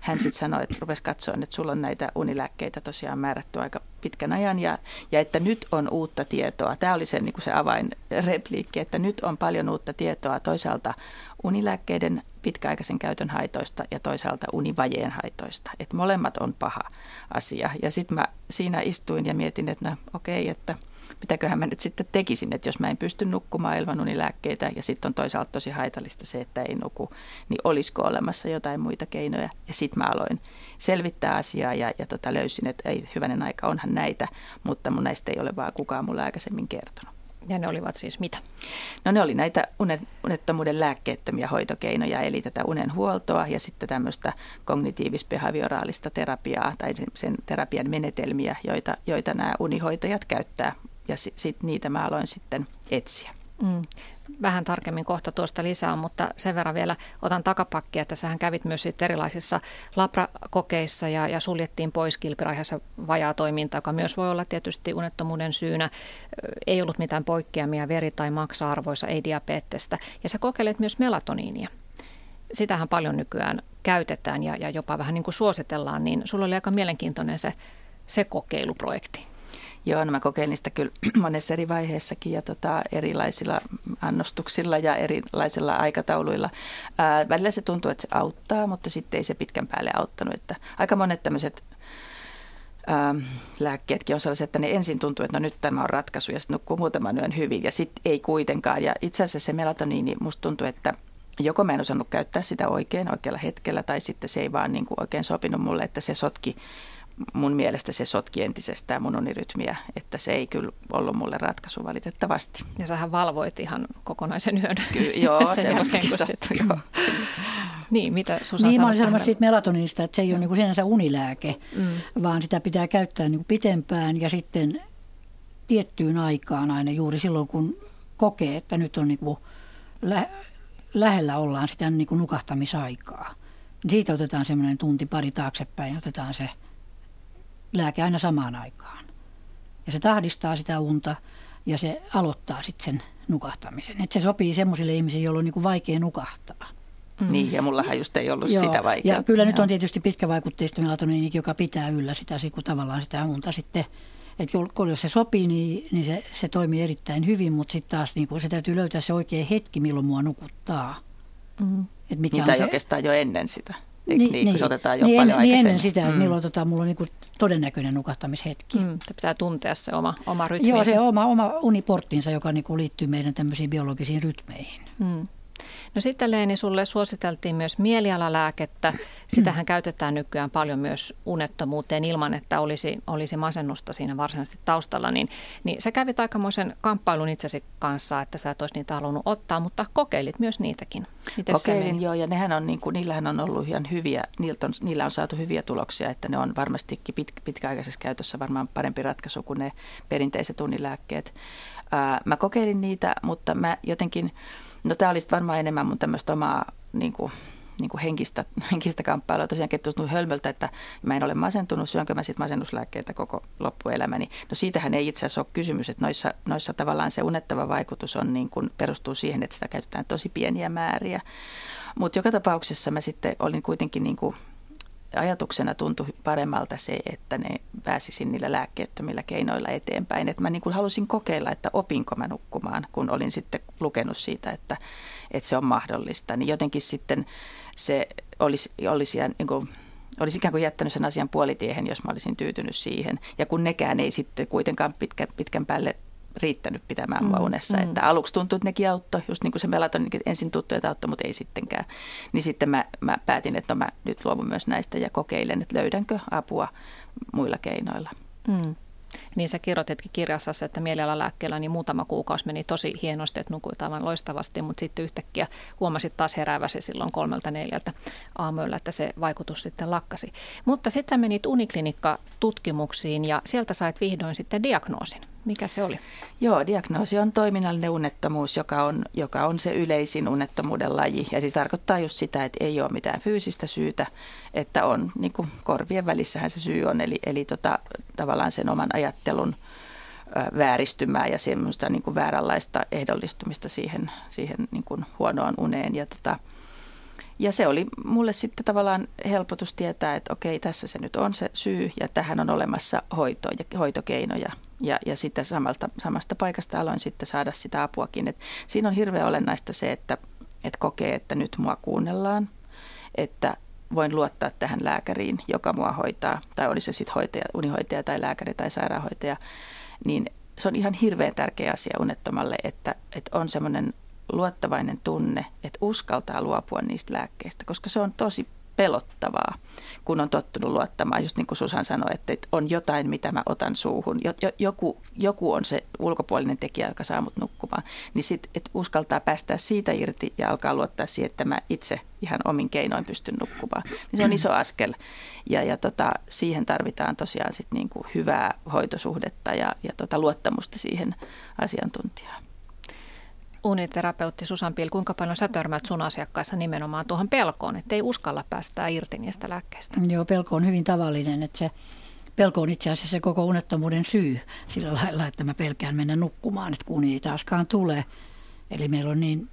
hän sitten sanoi, että rupesi katsoa, että sulla on näitä unilääkkeitä tosiaan määrätty aika pitkän ajan ja, ja että nyt on uutta tietoa. Tämä oli se, niin kuin se avainrepliikki, että nyt on paljon uutta tietoa toisaalta unilääkkeiden pitkäaikaisen käytön haitoista ja toisaalta univajeen haitoista. Että molemmat on paha asia. Ja sitten mä siinä istuin ja mietin, että no okei, okay, että – mitäköhän mä nyt sitten tekisin, että jos mä en pysty nukkumaan ilman unilääkkeitä ja sitten on toisaalta tosi haitallista se, että ei nuku, niin olisiko olemassa jotain muita keinoja. Ja sitten mä aloin selvittää asiaa ja, ja tota löysin, että ei hyvänen aika, onhan näitä, mutta mun näistä ei ole vaan kukaan mulle aikaisemmin kertonut. Ja ne olivat siis mitä? No ne oli näitä unettomuuden lääkkeettömiä hoitokeinoja, eli tätä unen huoltoa ja sitten tämmöistä kognitiivis-behavioraalista terapiaa tai sen terapian menetelmiä, joita, joita nämä unihoitajat käyttää ja sit, sit niitä mä aloin sitten etsiä. Mm. Vähän tarkemmin kohta tuosta lisää, mutta sen verran vielä otan takapakkia, että sähän kävit myös erilaisissa labrakokeissa ja, ja suljettiin pois kilpiraiheessa vajaa toiminta, joka myös voi olla tietysti unettomuuden syynä. Ei ollut mitään poikkeamia veri- tai maksa-arvoissa, ei diabeettista. Ja sä kokeilet myös melatoniinia. Sitähän paljon nykyään käytetään ja, ja jopa vähän niin kuin suositellaan, niin sulla oli aika mielenkiintoinen se, se kokeiluprojekti. Joo, no mä kokeilin sitä kyllä monessa eri vaiheessakin ja tota, erilaisilla annostuksilla ja erilaisilla aikatauluilla. Ää, välillä se tuntuu, että se auttaa, mutta sitten ei se pitkän päälle auttanut. Että aika monet tämmöiset ää, lääkkeetkin on sellaisia, että ne ensin tuntuu, että no nyt tämä on ratkaisu ja sitten nukkuu muutaman yön hyvin ja sitten ei kuitenkaan. Ja itse asiassa se melatoniini, musta tuntuu, että joko mä en osannut käyttää sitä oikein oikealla hetkellä tai sitten se ei vaan niin kuin oikein sopinut mulle, että se sotki mun mielestä se sotki entisestään mun unirytmiä, että se ei kyllä ollut mulle ratkaisu valitettavasti. Ja sähän valvoit ihan kokonaisen yön. Ky- joo, semmoistakin sattui, joo. Niin, mitä Susa Niin, mä olin sanomassa siitä melatoniinista, että se ei ole niin sinänsä unilääke, mm. vaan sitä pitää käyttää niin pitempään ja sitten tiettyyn aikaan aina juuri silloin, kun kokee, että nyt on niin kuin lä- lähellä ollaan sitä niin kuin nukahtamisaikaa. Siitä otetaan semmoinen tunti pari taaksepäin ja otetaan se – lääke aina samaan aikaan. Ja se tahdistaa sitä unta ja se aloittaa sitten sen nukahtamisen. Et se sopii semmoisille ihmisille, joilla on niinku vaikea nukahtaa. Mm. Niin, ja mullahan just ei ollut Joo, sitä vaikeaa. Ja kyllä Joo. nyt on tietysti pitkävaikutteista melatoniini, joka pitää yllä sitä, kun tavallaan sitä unta sitten että jos se sopii, niin, niin se, se toimii erittäin hyvin, mutta sitten taas niin se täytyy löytää se oikea hetki, milloin mua nukuttaa. Mm. Et mikä Mitä on se... oikeastaan jo ennen sitä. Eikö niin, niin, kun se otetaan jo niin, paljon niin ennen sitä, mm. milloin tota, mulla on niin todennäköinen nukahtamishetki. Mm, pitää tuntea se oma, oma rytmi. Joo, se oma, oma uniporttinsa, joka niin liittyy meidän tämmöisiin biologisiin rytmeihin. Mm. No sitten Leeni, sulle suositeltiin myös mielialalääkettä. Sitähän käytetään nykyään paljon myös unettomuuteen ilman, että olisi, olisi masennusta siinä varsinaisesti taustalla. Niin, niin sä kävit aikamoisen kamppailun itsesi kanssa, että sä et olisi niitä halunnut ottaa, mutta kokeilit myös niitäkin. Miten Kokeilin joo, ja nehän on, niin kuin, niillähän on ollut ihan hyviä, niiltä on, niillä on saatu hyviä tuloksia, että ne on varmastikin pit, pitkäaikaisessa käytössä varmaan parempi ratkaisu kuin ne perinteiset unilääkkeet. Ää, mä kokeilin niitä, mutta mä jotenkin No tämä olisi varmaan enemmän mun tämmöistä omaa niin kuin, niin kuin henkistä, henkistä kamppailua. Tosiaan tuntuu hölmöltä, että mä en ole masentunut, syönkö mä sitten masennuslääkkeitä koko loppuelämäni. No siitähän ei itse asiassa ole kysymys, että noissa, noissa tavallaan se unettava vaikutus on niin kuin, perustuu siihen, että sitä käytetään tosi pieniä määriä. Mutta joka tapauksessa mä sitten olin kuitenkin niin kuin ajatuksena tuntui paremmalta se, että ne pääsisin niillä lääkkeettömillä keinoilla eteenpäin. Että mä niin kuin halusin kokeilla, että opinko mä nukkumaan, kun olin sitten lukenut siitä, että, että se on mahdollista. Niin jotenkin sitten se olisi, olisi, niin kuin, olisi ikään kuin jättänyt sen asian puolitiehen, jos mä olisin tyytynyt siihen. Ja kun nekään ei sitten kuitenkaan pitkä, pitkän päälle riittänyt pitämään mua mm, unessa. Mm. Että aluksi tuntui, että nekin auttoi, just niin kuin se melatonin ensin tuntui, että auttoi, mutta ei sittenkään. Niin sitten mä, mä päätin, että no mä nyt luovun myös näistä ja kokeilen, että löydänkö apua muilla keinoilla. Mm. Niin sä kirjoititkin kirjassa, että mielialalääkkeellä niin muutama kuukausi meni tosi hienosti, että nukuit aivan loistavasti, mutta sitten yhtäkkiä huomasit taas herääväsi silloin kolmelta neljältä aamuilla, että se vaikutus sitten lakkasi. Mutta sitten menit uniklinikka-tutkimuksiin ja sieltä sait vihdoin sitten diagnoosin. Mikä se oli? Joo, diagnoosi on toiminnallinen unettomuus, joka on, joka on se yleisin unettomuuden laji. Ja se tarkoittaa just sitä, että ei ole mitään fyysistä syytä, että on niin kuin korvien välissähän se syy on. Eli, eli tota, tavallaan sen oman ajattelun vääristymää ja semmoista niin kuin vääränlaista ehdollistumista siihen, siihen niin kuin huonoon uneen. Ja, tota, ja se oli mulle sitten tavallaan helpotus tietää, että okei, tässä se nyt on se syy ja tähän on olemassa hoito ja hoitokeinoja. Ja, ja sitten samalta, samasta paikasta aloin sitten saada sitä apuakin. Et siinä on hirveän olennaista se, että, että kokee, että nyt mua kuunnellaan, että voin luottaa tähän lääkäriin, joka mua hoitaa, tai oli se sitten hoitaja, unihoitaja tai lääkäri tai sairaanhoitaja, niin se on ihan hirveän tärkeä asia unettomalle, että, että on semmoinen luottavainen tunne, että uskaltaa luopua niistä lääkkeistä, koska se on tosi pelottavaa, kun on tottunut luottamaan, just niin kuin Susan sanoi, että on jotain, mitä mä otan suuhun. Joku, joku on se ulkopuolinen tekijä, joka saa mut nukkumaan. Niin sitten, että uskaltaa päästää siitä irti ja alkaa luottaa siihen, että mä itse ihan omin keinoin pystyn nukkumaan. Niin se on iso askel. Ja, ja tota, siihen tarvitaan tosiaan sit niin kuin hyvää hoitosuhdetta ja, ja tota luottamusta siihen asiantuntijaan uniterapeutti Susan Pil, kuinka paljon sä törmät sun asiakkaissa nimenomaan tuohon pelkoon, että ei uskalla päästää irti niistä lääkkeistä? Joo, pelko on hyvin tavallinen, että se pelko on itse asiassa se koko unettomuuden syy sillä lailla, että mä pelkään mennä nukkumaan, että kun ei taaskaan tule. Eli meillä on niin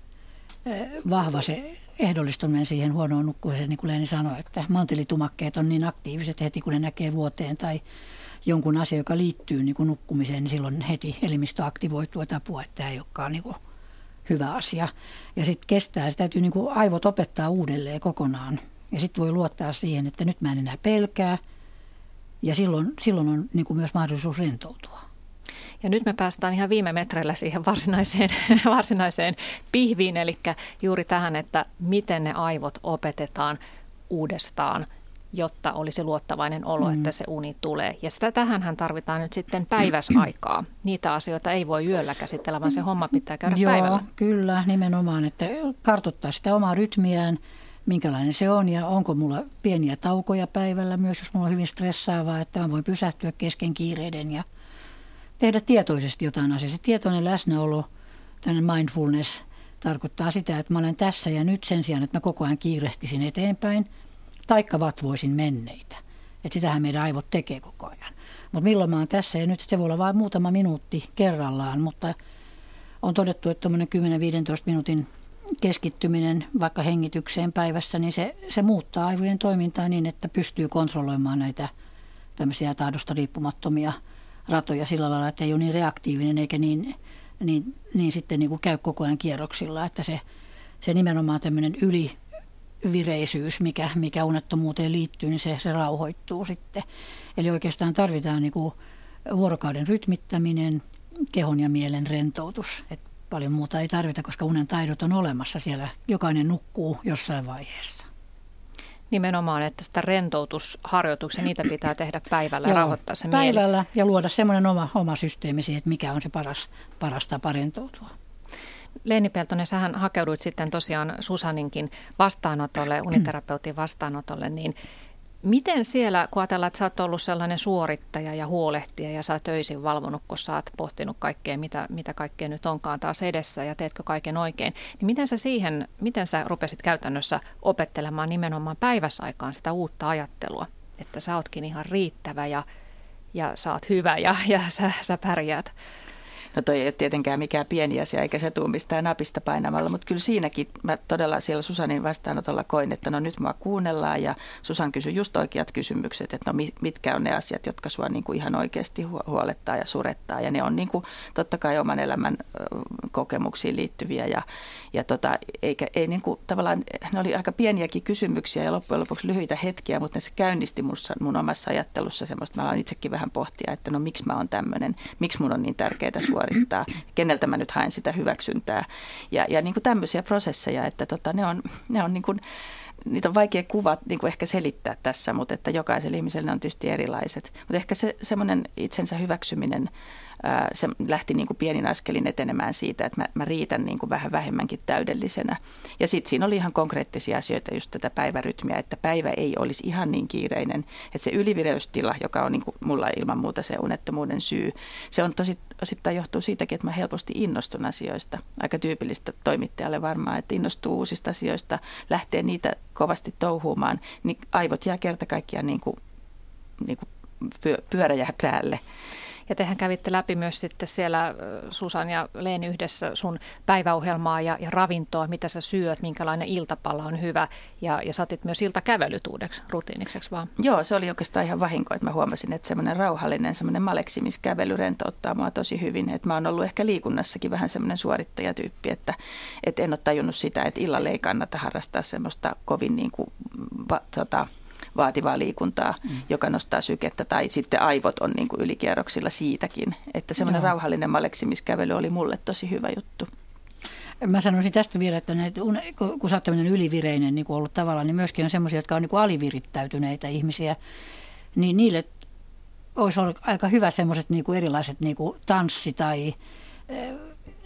vahva se ehdollistuminen siihen huonoon nukkumiseen, niin kuin Leeni sanoi, että mantelitumakkeet on niin aktiiviset heti, kun ne näkee vuoteen tai jonkun asia, joka liittyy niin kuin nukkumiseen, niin silloin heti elimistö aktivoituu, että apua, että tämä ei olekaan niin kuin hyvä asia. Ja sitten kestää, se täytyy niin aivot opettaa uudelleen kokonaan. Ja sitten voi luottaa siihen, että nyt mä en enää pelkää. Ja silloin, silloin on niin kuin myös mahdollisuus rentoutua. Ja nyt me päästään ihan viime metreillä siihen varsinaiseen, varsinaiseen pihviin, eli juuri tähän, että miten ne aivot opetetaan uudestaan – jotta olisi luottavainen olo, mm. että se uni tulee. Ja sitä tähän tarvitaan nyt sitten päiväsaikaa. Niitä asioita ei voi yöllä käsitellä, vaan se homma pitää käydä Joo, päivällä. kyllä, nimenomaan, että kartoittaa sitä omaa rytmiään, minkälainen se on ja onko mulla pieniä taukoja päivällä myös, jos mulla on hyvin stressaavaa, että mä voin pysähtyä kesken kiireiden ja tehdä tietoisesti jotain asiaa. Se tietoinen läsnäolo, tämmöinen mindfulness, tarkoittaa sitä, että mä olen tässä ja nyt sen sijaan, että mä koko ajan kiirehtisin eteenpäin – taikka vatvoisin menneitä. Että sitähän meidän aivot tekee koko ajan. Mutta milloin mä oon tässä, ja nyt se voi olla vain muutama minuutti kerrallaan, mutta on todettu, että tuommoinen 10-15 minuutin keskittyminen vaikka hengitykseen päivässä, niin se, se muuttaa aivojen toimintaa niin, että pystyy kontrolloimaan näitä tämmöisiä tahdosta riippumattomia ratoja sillä lailla, että ei ole niin reaktiivinen eikä niin, niin, niin sitten niin kuin käy koko ajan kierroksilla, että se, se nimenomaan tämmöinen yli vireisyys, mikä, mikä unettomuuteen liittyy, niin se, se rauhoittuu sitten. Eli oikeastaan tarvitaan niin kuin vuorokauden rytmittäminen, kehon ja mielen rentoutus. Et paljon muuta ei tarvita, koska unen taidot on olemassa siellä. Jokainen nukkuu jossain vaiheessa. Nimenomaan, että sitä rentoutusharjoituksia, niitä pitää tehdä päivällä ja rauhoittaa se päivällä mieli. ja luoda semmoinen oma, oma systeemi siihen, että mikä on se paras, paras tapa rentoutua. Leeni Peltonen, sähän hakeuduit sitten tosiaan Susaninkin vastaanotolle, uniterapeutin vastaanotolle, niin miten siellä, kun ajatellaan, että sä oot ollut sellainen suorittaja ja huolehtija ja sä oot töisin valvonut, kun sä oot pohtinut kaikkea, mitä, mitä kaikkea nyt onkaan taas edessä ja teetkö kaiken oikein, niin miten sä siihen, miten sä rupesit käytännössä opettelemaan nimenomaan päiväsaikaan sitä uutta ajattelua, että sä ootkin ihan riittävä ja, ja sä oot hyvä ja, ja sä, sä pärjäät? No toi ei ole tietenkään mikään pieni asia, eikä se tule mistään napista painamalla, mutta kyllä siinäkin mä todella siellä Susanin vastaanotolla koin, että no nyt mua kuunnellaan ja Susan kysyi just oikeat kysymykset, että no mitkä on ne asiat, jotka sua niin kuin ihan oikeasti huolettaa ja surettaa. Ja ne on niin kuin totta kai oman elämän kokemuksiin liittyviä ja, ja tota, eikä, ei niin kuin, tavallaan, ne oli aika pieniäkin kysymyksiä ja loppujen lopuksi lyhyitä hetkiä, mutta ne se käynnisti mussa, mun omassa ajattelussa semmoista, mä aloin itsekin vähän pohtia, että no miksi mä oon tämmöinen, miksi mun on niin tärkeää suorittaa, keneltä mä nyt haen sitä hyväksyntää. Ja, ja niin kuin tämmöisiä prosesseja, että tota, ne on, ne on niin kuin, niitä on vaikea kuvat niin kuin ehkä selittää tässä, mutta että jokaisella ihmisellä ne on tietysti erilaiset. Mutta ehkä se semmoinen itsensä hyväksyminen se lähti niin kuin pienin askelin etenemään siitä, että mä, mä riitän niin kuin vähän vähemmänkin täydellisenä. Ja sitten siinä oli ihan konkreettisia asioita, just tätä päivärytmiä, että päivä ei olisi ihan niin kiireinen. Että se ylivireystila, joka on niin kuin mulla ilman muuta se unettomuuden syy, se on tosi, osittain johtuu siitäkin, että mä helposti innostun asioista. Aika tyypillistä toimittajalle varmaan, että innostuu uusista asioista, lähtee niitä kovasti touhuumaan, niin aivot jää kerta kaikkiaan niin kuin, niin kuin pyörä jää päälle. Ja tehän kävitte läpi myös sitten siellä Susan ja Leeni yhdessä sun päiväohjelmaa ja, ja ravintoa, mitä sä syöt, minkälainen iltapala on hyvä. Ja, ja saatit myös iltakävelyt uudeksi rutiinikseksi vaan. Joo, se oli oikeastaan ihan vahinko, että mä huomasin, että semmoinen rauhallinen, semmoinen maleksimiskävely rentouttaa mua tosi hyvin. Että mä oon ollut ehkä liikunnassakin vähän semmoinen suorittajatyyppi, että, että en ole tajunnut sitä, että illalle ei kannata harrastaa semmoista kovin niin kuin, va, tota, vaativaa liikuntaa, mm. joka nostaa sykettä tai sitten aivot on niin kuin ylikierroksilla siitäkin. Että semmoinen Joo. rauhallinen maleksimiskävely oli mulle tosi hyvä juttu. Mä sanoisin tästä vielä, että näitä, kun sä oot tämmöinen ylivireinen niin ollut tavallaan, niin myöskin on semmoisia, jotka on niin kuin alivirittäytyneitä ihmisiä, niin niille olisi ollut aika hyvä semmoiset niin kuin erilaiset niin kuin tanssi tai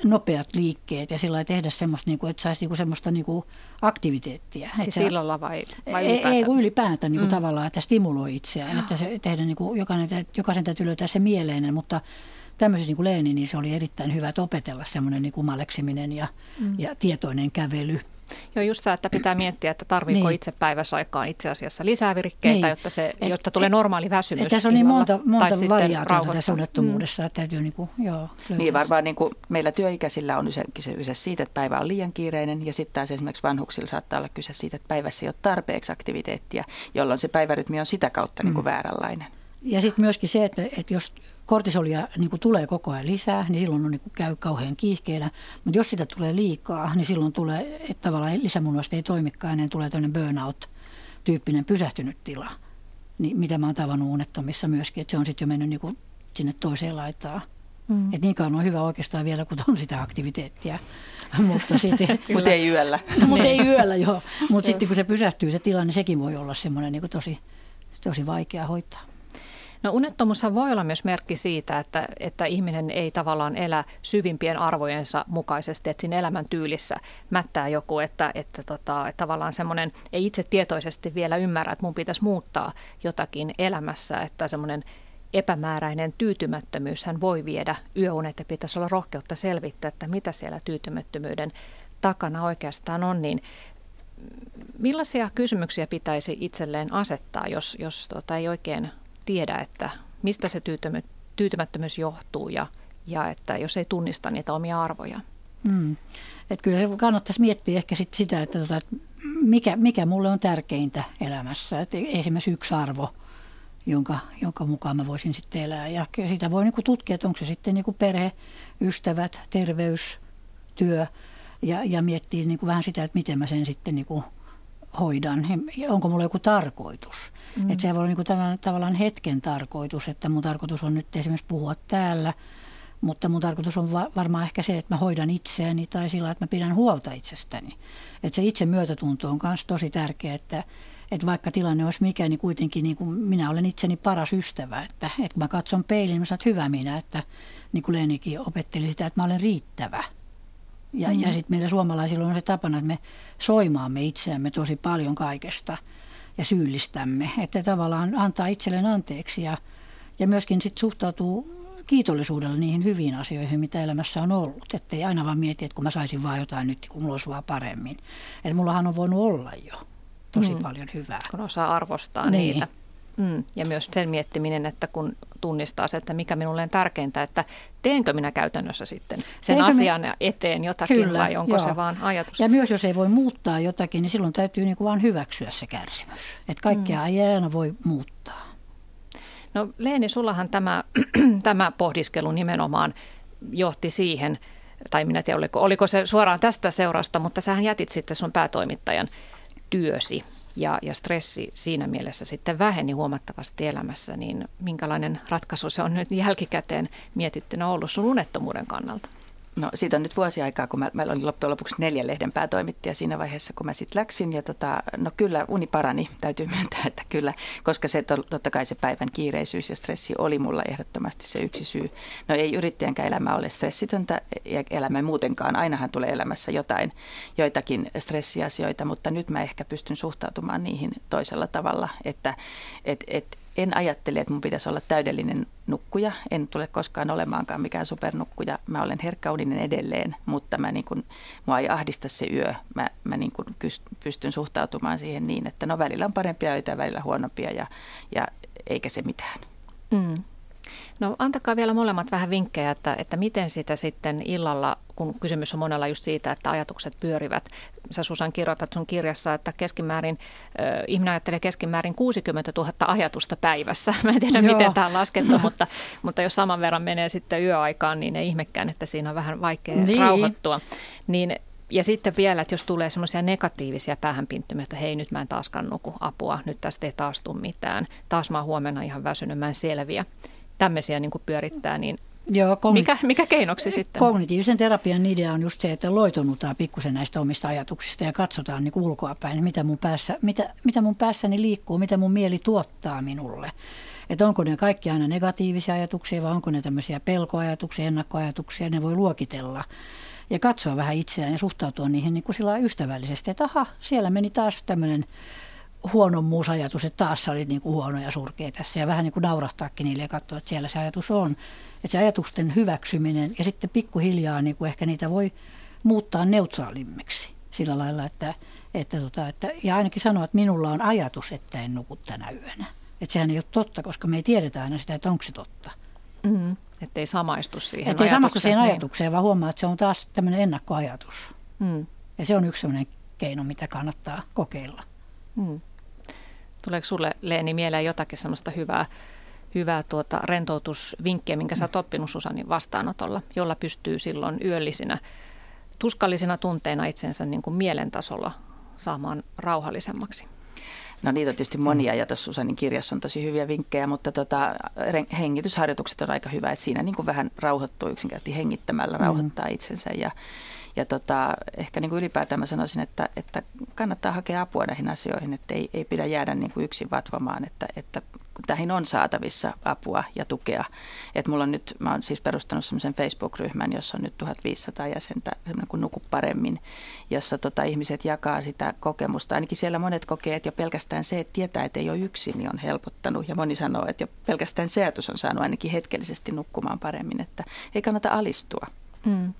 nopeat liikkeet ja sillä tehdä semmoista, niin kuin, että saisi niin semmoista niin kuin aktiviteettia. Siis että, illalla vai, vai ylipäätään? Ei, ei ylipäätään niin kuin mm. tavallaan, että stimuloi itseään. Että se tehdä niin kuin, jokainen, jokaisen täytyy löytää se mieleinen, mutta tämmöisessä niin kuin Leeni, niin se oli erittäin hyvä, että opetella semmoinen niin kuin maleksiminen ja, mm. ja tietoinen kävely Joo, just tämä, että pitää miettiä, että tarviiko niin. itse päiväsaikaan itse asiassa lisää virikkeitä, niin. jotta, se, et, jotta tulee normaali väsymys. Tässä on niin monta, monta variaatiota tässä unettomuudessa, mm. että täytyy niin kuin, joo, Niin varmaan niin kuin meillä työikäisillä on kyse siitä, että päivä on liian kiireinen ja sitten taas esimerkiksi vanhuksilla saattaa olla kyse siitä, että päivässä ei ole tarpeeksi aktiviteettia, jolloin se päivärytmi on sitä kautta niin kuin mm. vääränlainen. Ja sitten myöskin se, että, että jos kortisolia niin kuin tulee koko ajan lisää, niin silloin on, niin kuin käy kauhean kiihkeänä. Mutta jos sitä tulee liikaa, niin silloin tulee, että tavallaan lisämunvasta ei toimikaan, niin tulee tämmöinen burnout-tyyppinen pysähtynyt tila. Niin, mitä mä oon tavannut unettomissa myöskin, että se on sitten jo mennyt niin kuin sinne toiseen laitaan. Mm. Että niin kauan on hyvä oikeastaan vielä, kun on sitä aktiviteettia. mutta sitten, Mut ei yöllä. mutta ei yöllä, joo. Mutta sitten kun se pysähtyy se tilanne, niin sekin voi olla semmoinen niin tosi, tosi vaikea hoitaa. No unettomuushan voi olla myös merkki siitä, että, että ihminen ei tavallaan elä syvimpien arvojensa mukaisesti, että siinä elämän tyylissä mättää joku, että, että, tota, että tavallaan semmoinen ei itse tietoisesti vielä ymmärrä, että mun pitäisi muuttaa jotakin elämässä, että semmoinen epämääräinen tyytymättömyys hän voi viedä yöunet ja pitäisi olla rohkeutta selvittää, että mitä siellä tyytymättömyyden takana oikeastaan on, niin millaisia kysymyksiä pitäisi itselleen asettaa, jos, jos tota, ei oikein tiedä, että mistä se tyytymättömyys johtuu ja, ja että jos ei tunnista niitä omia arvoja. Mm. Et kyllä se kannattaisi miettiä ehkä sit sitä, että, tota, että mikä, mikä mulle on tärkeintä elämässä. Et esimerkiksi yksi arvo, jonka, jonka mukaan mä voisin sitten elää. Ja sitä voi niinku tutkia, että onko se sitten niinku perhe, ystävät, terveys, työ ja, ja miettiä niinku vähän sitä, että miten mä sen sitten niinku hoidan, onko mulla joku tarkoitus. Mm. Että se voi olla niin kuin tavallaan hetken tarkoitus, että mun tarkoitus on nyt esimerkiksi puhua täällä, mutta mun tarkoitus on va- varmaan ehkä se, että mä hoidan itseäni tai sillä, että mä pidän huolta itsestäni. Että se itse myötätunto on myös tosi tärkeä, että, että vaikka tilanne olisi mikä, niin kuitenkin niin kuin minä olen itseni paras ystävä. Että, että mä katson peiliin, mä saat hyvä minä, että niin kuin Leenikin opetteli sitä, että mä olen riittävä. Ja, mm. ja sitten meillä suomalaisilla on se tapana, että me soimaamme itseämme tosi paljon kaikesta ja syyllistämme. Että tavallaan antaa itselleen anteeksi ja, ja myöskin sitten suhtautuu kiitollisuudella niihin hyviin asioihin, mitä elämässä on ollut. Että ei aina vaan mieti, että kun mä saisin vaan jotain nyt, kun mulla olisi vaan paremmin. Että mullahan on voinut olla jo tosi mm. paljon hyvää. Kun osaa arvostaa niin. niitä. Mm, ja myös sen miettiminen, että kun tunnistaa se, että mikä minulle on tärkeintä, että teenkö minä käytännössä sitten sen Teenkö asian me... eteen jotakin Kyllä, vai onko joo. se vaan ajatus? Ja myös jos ei voi muuttaa jotakin, niin silloin täytyy niin kuin vaan hyväksyä se kärsimys. Että kaikkea mm. ei aina voi muuttaa. No Leeni, sullahan tämä, tämä pohdiskelu nimenomaan johti siihen, tai minä tiedän, oliko, oliko se suoraan tästä seurasta, mutta sähän jätit sitten sun päätoimittajan työsi ja, ja stressi siinä mielessä sitten väheni huomattavasti elämässä, niin minkälainen ratkaisu se on nyt jälkikäteen mietittynä ollut sun unettomuuden kannalta? No siitä on nyt vuosi aikaa, kun mä, mä olin loppujen lopuksi neljän lehden päätoimittaja siinä vaiheessa, kun mä sitten läksin. Ja tota, no kyllä uni parani, täytyy myöntää, että kyllä, koska se to, totta kai se päivän kiireisyys ja stressi oli mulla ehdottomasti se yksi syy. No ei yrittäjänkään elämä ole stressitöntä ja elämä muutenkaan. Ainahan tulee elämässä jotain, joitakin stressiasioita, mutta nyt mä ehkä pystyn suhtautumaan niihin toisella tavalla, että et, et, en ajattele, että mun pitäisi olla täydellinen nukkuja. En tule koskaan olemaankaan mikään supernukkuja. Mä olen herkkäuninen edelleen, mutta mä niin kun, mua ei ahdista se yö. Mä, mä niin kun pystyn suhtautumaan siihen niin, että no välillä on parempia öitä välillä huonompia ja, ja eikä se mitään. Mm. No antakaa vielä molemmat vähän vinkkejä, että, että miten sitä sitten illalla, kun kysymys on monella just siitä, että ajatukset pyörivät. Sä Susan kirjoitat sun kirjassa, että keskimäärin, äh, ihminen ajattelee keskimäärin 60 000 ajatusta päivässä. Mä en tiedä, Joo. miten tämä on laskettu, mutta, mutta jos saman verran menee sitten yöaikaan, niin ei ihmekään, että siinä on vähän vaikea niin. rauhoittua. Niin ja sitten vielä, että jos tulee semmoisia negatiivisia päähänpinttymiä, että hei nyt mä en taaskaan nuku apua, nyt tästä ei taas tule mitään, taas mä oon huomenna ihan väsynyt, mä en selviä. Tämmöisiä niin kuin pyörittää, niin Joo, kogni- mikä, mikä keinoksi sitten? Kognitiivisen terapian idea on just se, että loitonnutaan pikkusen näistä omista ajatuksista ja katsotaan niin ulkoapäin, mitä mun, päässä, mitä, mitä mun päässäni liikkuu, mitä mun mieli tuottaa minulle. Että onko ne kaikki aina negatiivisia ajatuksia vai onko ne tämmöisiä pelkoajatuksia, ennakkoajatuksia, ne voi luokitella ja katsoa vähän itseään ja suhtautua niihin niin kuin sillä ystävällisesti, että aha, siellä meni taas tämmöinen huonommuusajatus, että taas sä olit niin kuin huono ja surkea tässä ja vähän niin kuin naurahtaakin niille ja katsoa, että siellä se ajatus on. Että se ajatusten hyväksyminen ja sitten pikkuhiljaa niin kuin ehkä niitä voi muuttaa neutraalimmiksi sillä lailla, että, että, tota, että ja ainakin sanoa, että minulla on ajatus, että en nuku tänä yönä. Että sehän ei ole totta, koska me ei tiedetä aina sitä, että onko se totta. Mm. Että ei samaistu siihen Että ei samaistu siihen niin. ajatukseen, vaan huomaa, että se on taas tämmöinen ennakkoajatus. Mm. Ja se on yksi sellainen keino, mitä kannattaa kokeilla. Mm. Tuleeko sulle Leeni mieleen jotakin semmoista hyvää, hyvää tuota rentoutusvinkkiä, minkä sä oot oppinut Susanin vastaanotolla, jolla pystyy silloin yöllisinä tuskallisina tunteina itsensä niin kuin mielentasolla saamaan rauhallisemmaksi? No niitä on tietysti monia ja tuossa Susanin kirjassa on tosi hyviä vinkkejä, mutta tota, hengitysharjoitukset on aika hyvä, että siinä niin kuin vähän rauhoittuu yksinkertaisesti hengittämällä, rauhoittaa mm. itsensä ja, ja tota, ehkä niin kuin ylipäätään mä sanoisin, että, että kannattaa hakea apua näihin asioihin, että ei, ei pidä jäädä niin kuin yksin vatvomaan, että, että tähän on saatavissa apua ja tukea. Että mulla on nyt, mä oon siis perustanut semmoisen Facebook-ryhmän, jossa on nyt 1500 jäsentä, semmoinen kuin Nuku paremmin, jossa tota, ihmiset jakaa sitä kokemusta. Ainakin siellä monet kokee, että jo pelkästään se, että tietää, että ei ole yksin, niin on helpottanut. Ja moni sanoo, että jo pelkästään se on saanut ainakin hetkellisesti nukkumaan paremmin, että ei kannata alistua. Mm.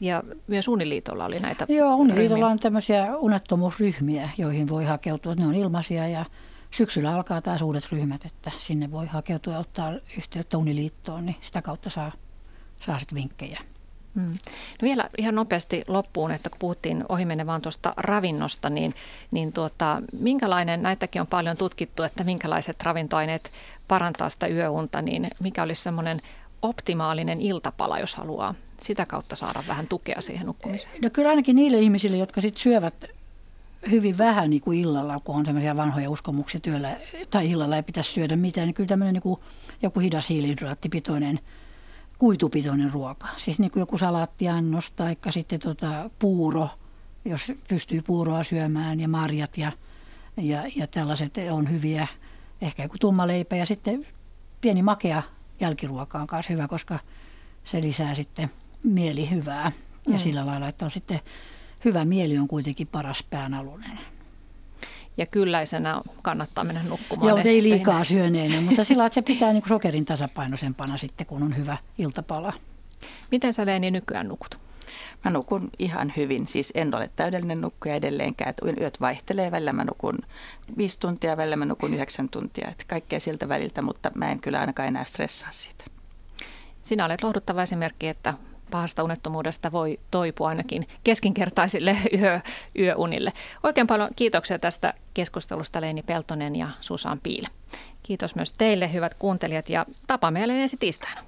Ja myös Uniliitolla oli näitä Joo, Uniliitolla ryhmiä. on tämmöisiä unettomuusryhmiä, joihin voi hakeutua. Ne on ilmaisia ja syksyllä alkaa taas uudet ryhmät, että sinne voi hakeutua ja ottaa yhteyttä Uniliittoon, niin sitä kautta saa, saa sitten vinkkejä. Hmm. No vielä ihan nopeasti loppuun, että kun puhuttiin ohimenne vaan tuosta ravinnosta, niin, niin tuota, minkälainen, näitäkin on paljon tutkittu, että minkälaiset ravintoaineet parantaa sitä yöunta, niin mikä olisi semmoinen optimaalinen iltapala, jos haluaa sitä kautta saada vähän tukea siihen nukkumiseen? No kyllä ainakin niille ihmisille, jotka sit syövät hyvin vähän niin kuin illalla, kun on sellaisia vanhoja uskomuksia työllä, tai illalla ei pitäisi syödä mitään, niin kyllä tämmöinen niin kuin joku hidas hiilihydraattipitoinen, kuitupitoinen ruoka. Siis niin kuin joku salaattiannos tai sitten tota puuro, jos pystyy puuroa syömään ja marjat ja, ja, ja tällaiset on hyviä. Ehkä joku tumma leipä ja sitten pieni makea jälkiruoka on myös hyvä, koska se lisää sitten mieli hyvää. Ja mm. sillä lailla, että on sitten hyvä mieli on kuitenkin paras päänalunen. Ja kylläisenä kannattaa mennä nukkumaan. Joo, ei liikaa syöneenä, mutta sillä että se pitää niin sokerin tasapainoisempana sitten, kun on hyvä iltapala. Miten sä Leeni nykyään nukut? Mä nukun ihan hyvin, siis en ole täydellinen nukkuja edelleenkään. Yöt vaihtelee, välillä mä nukun viisi tuntia, välillä mä nukun yhdeksän tuntia. Että kaikkea siltä väliltä, mutta mä en kyllä ainakaan enää stressaa siitä. Sinä olet lohduttava esimerkki, että pahasta unettomuudesta voi toipua ainakin keskinkertaisille yö, yöunille. Oikein paljon kiitoksia tästä keskustelusta Leini Peltonen ja Susan Piile. Kiitos myös teille hyvät kuuntelijat ja tapaamme jälleen ensi tiistaina.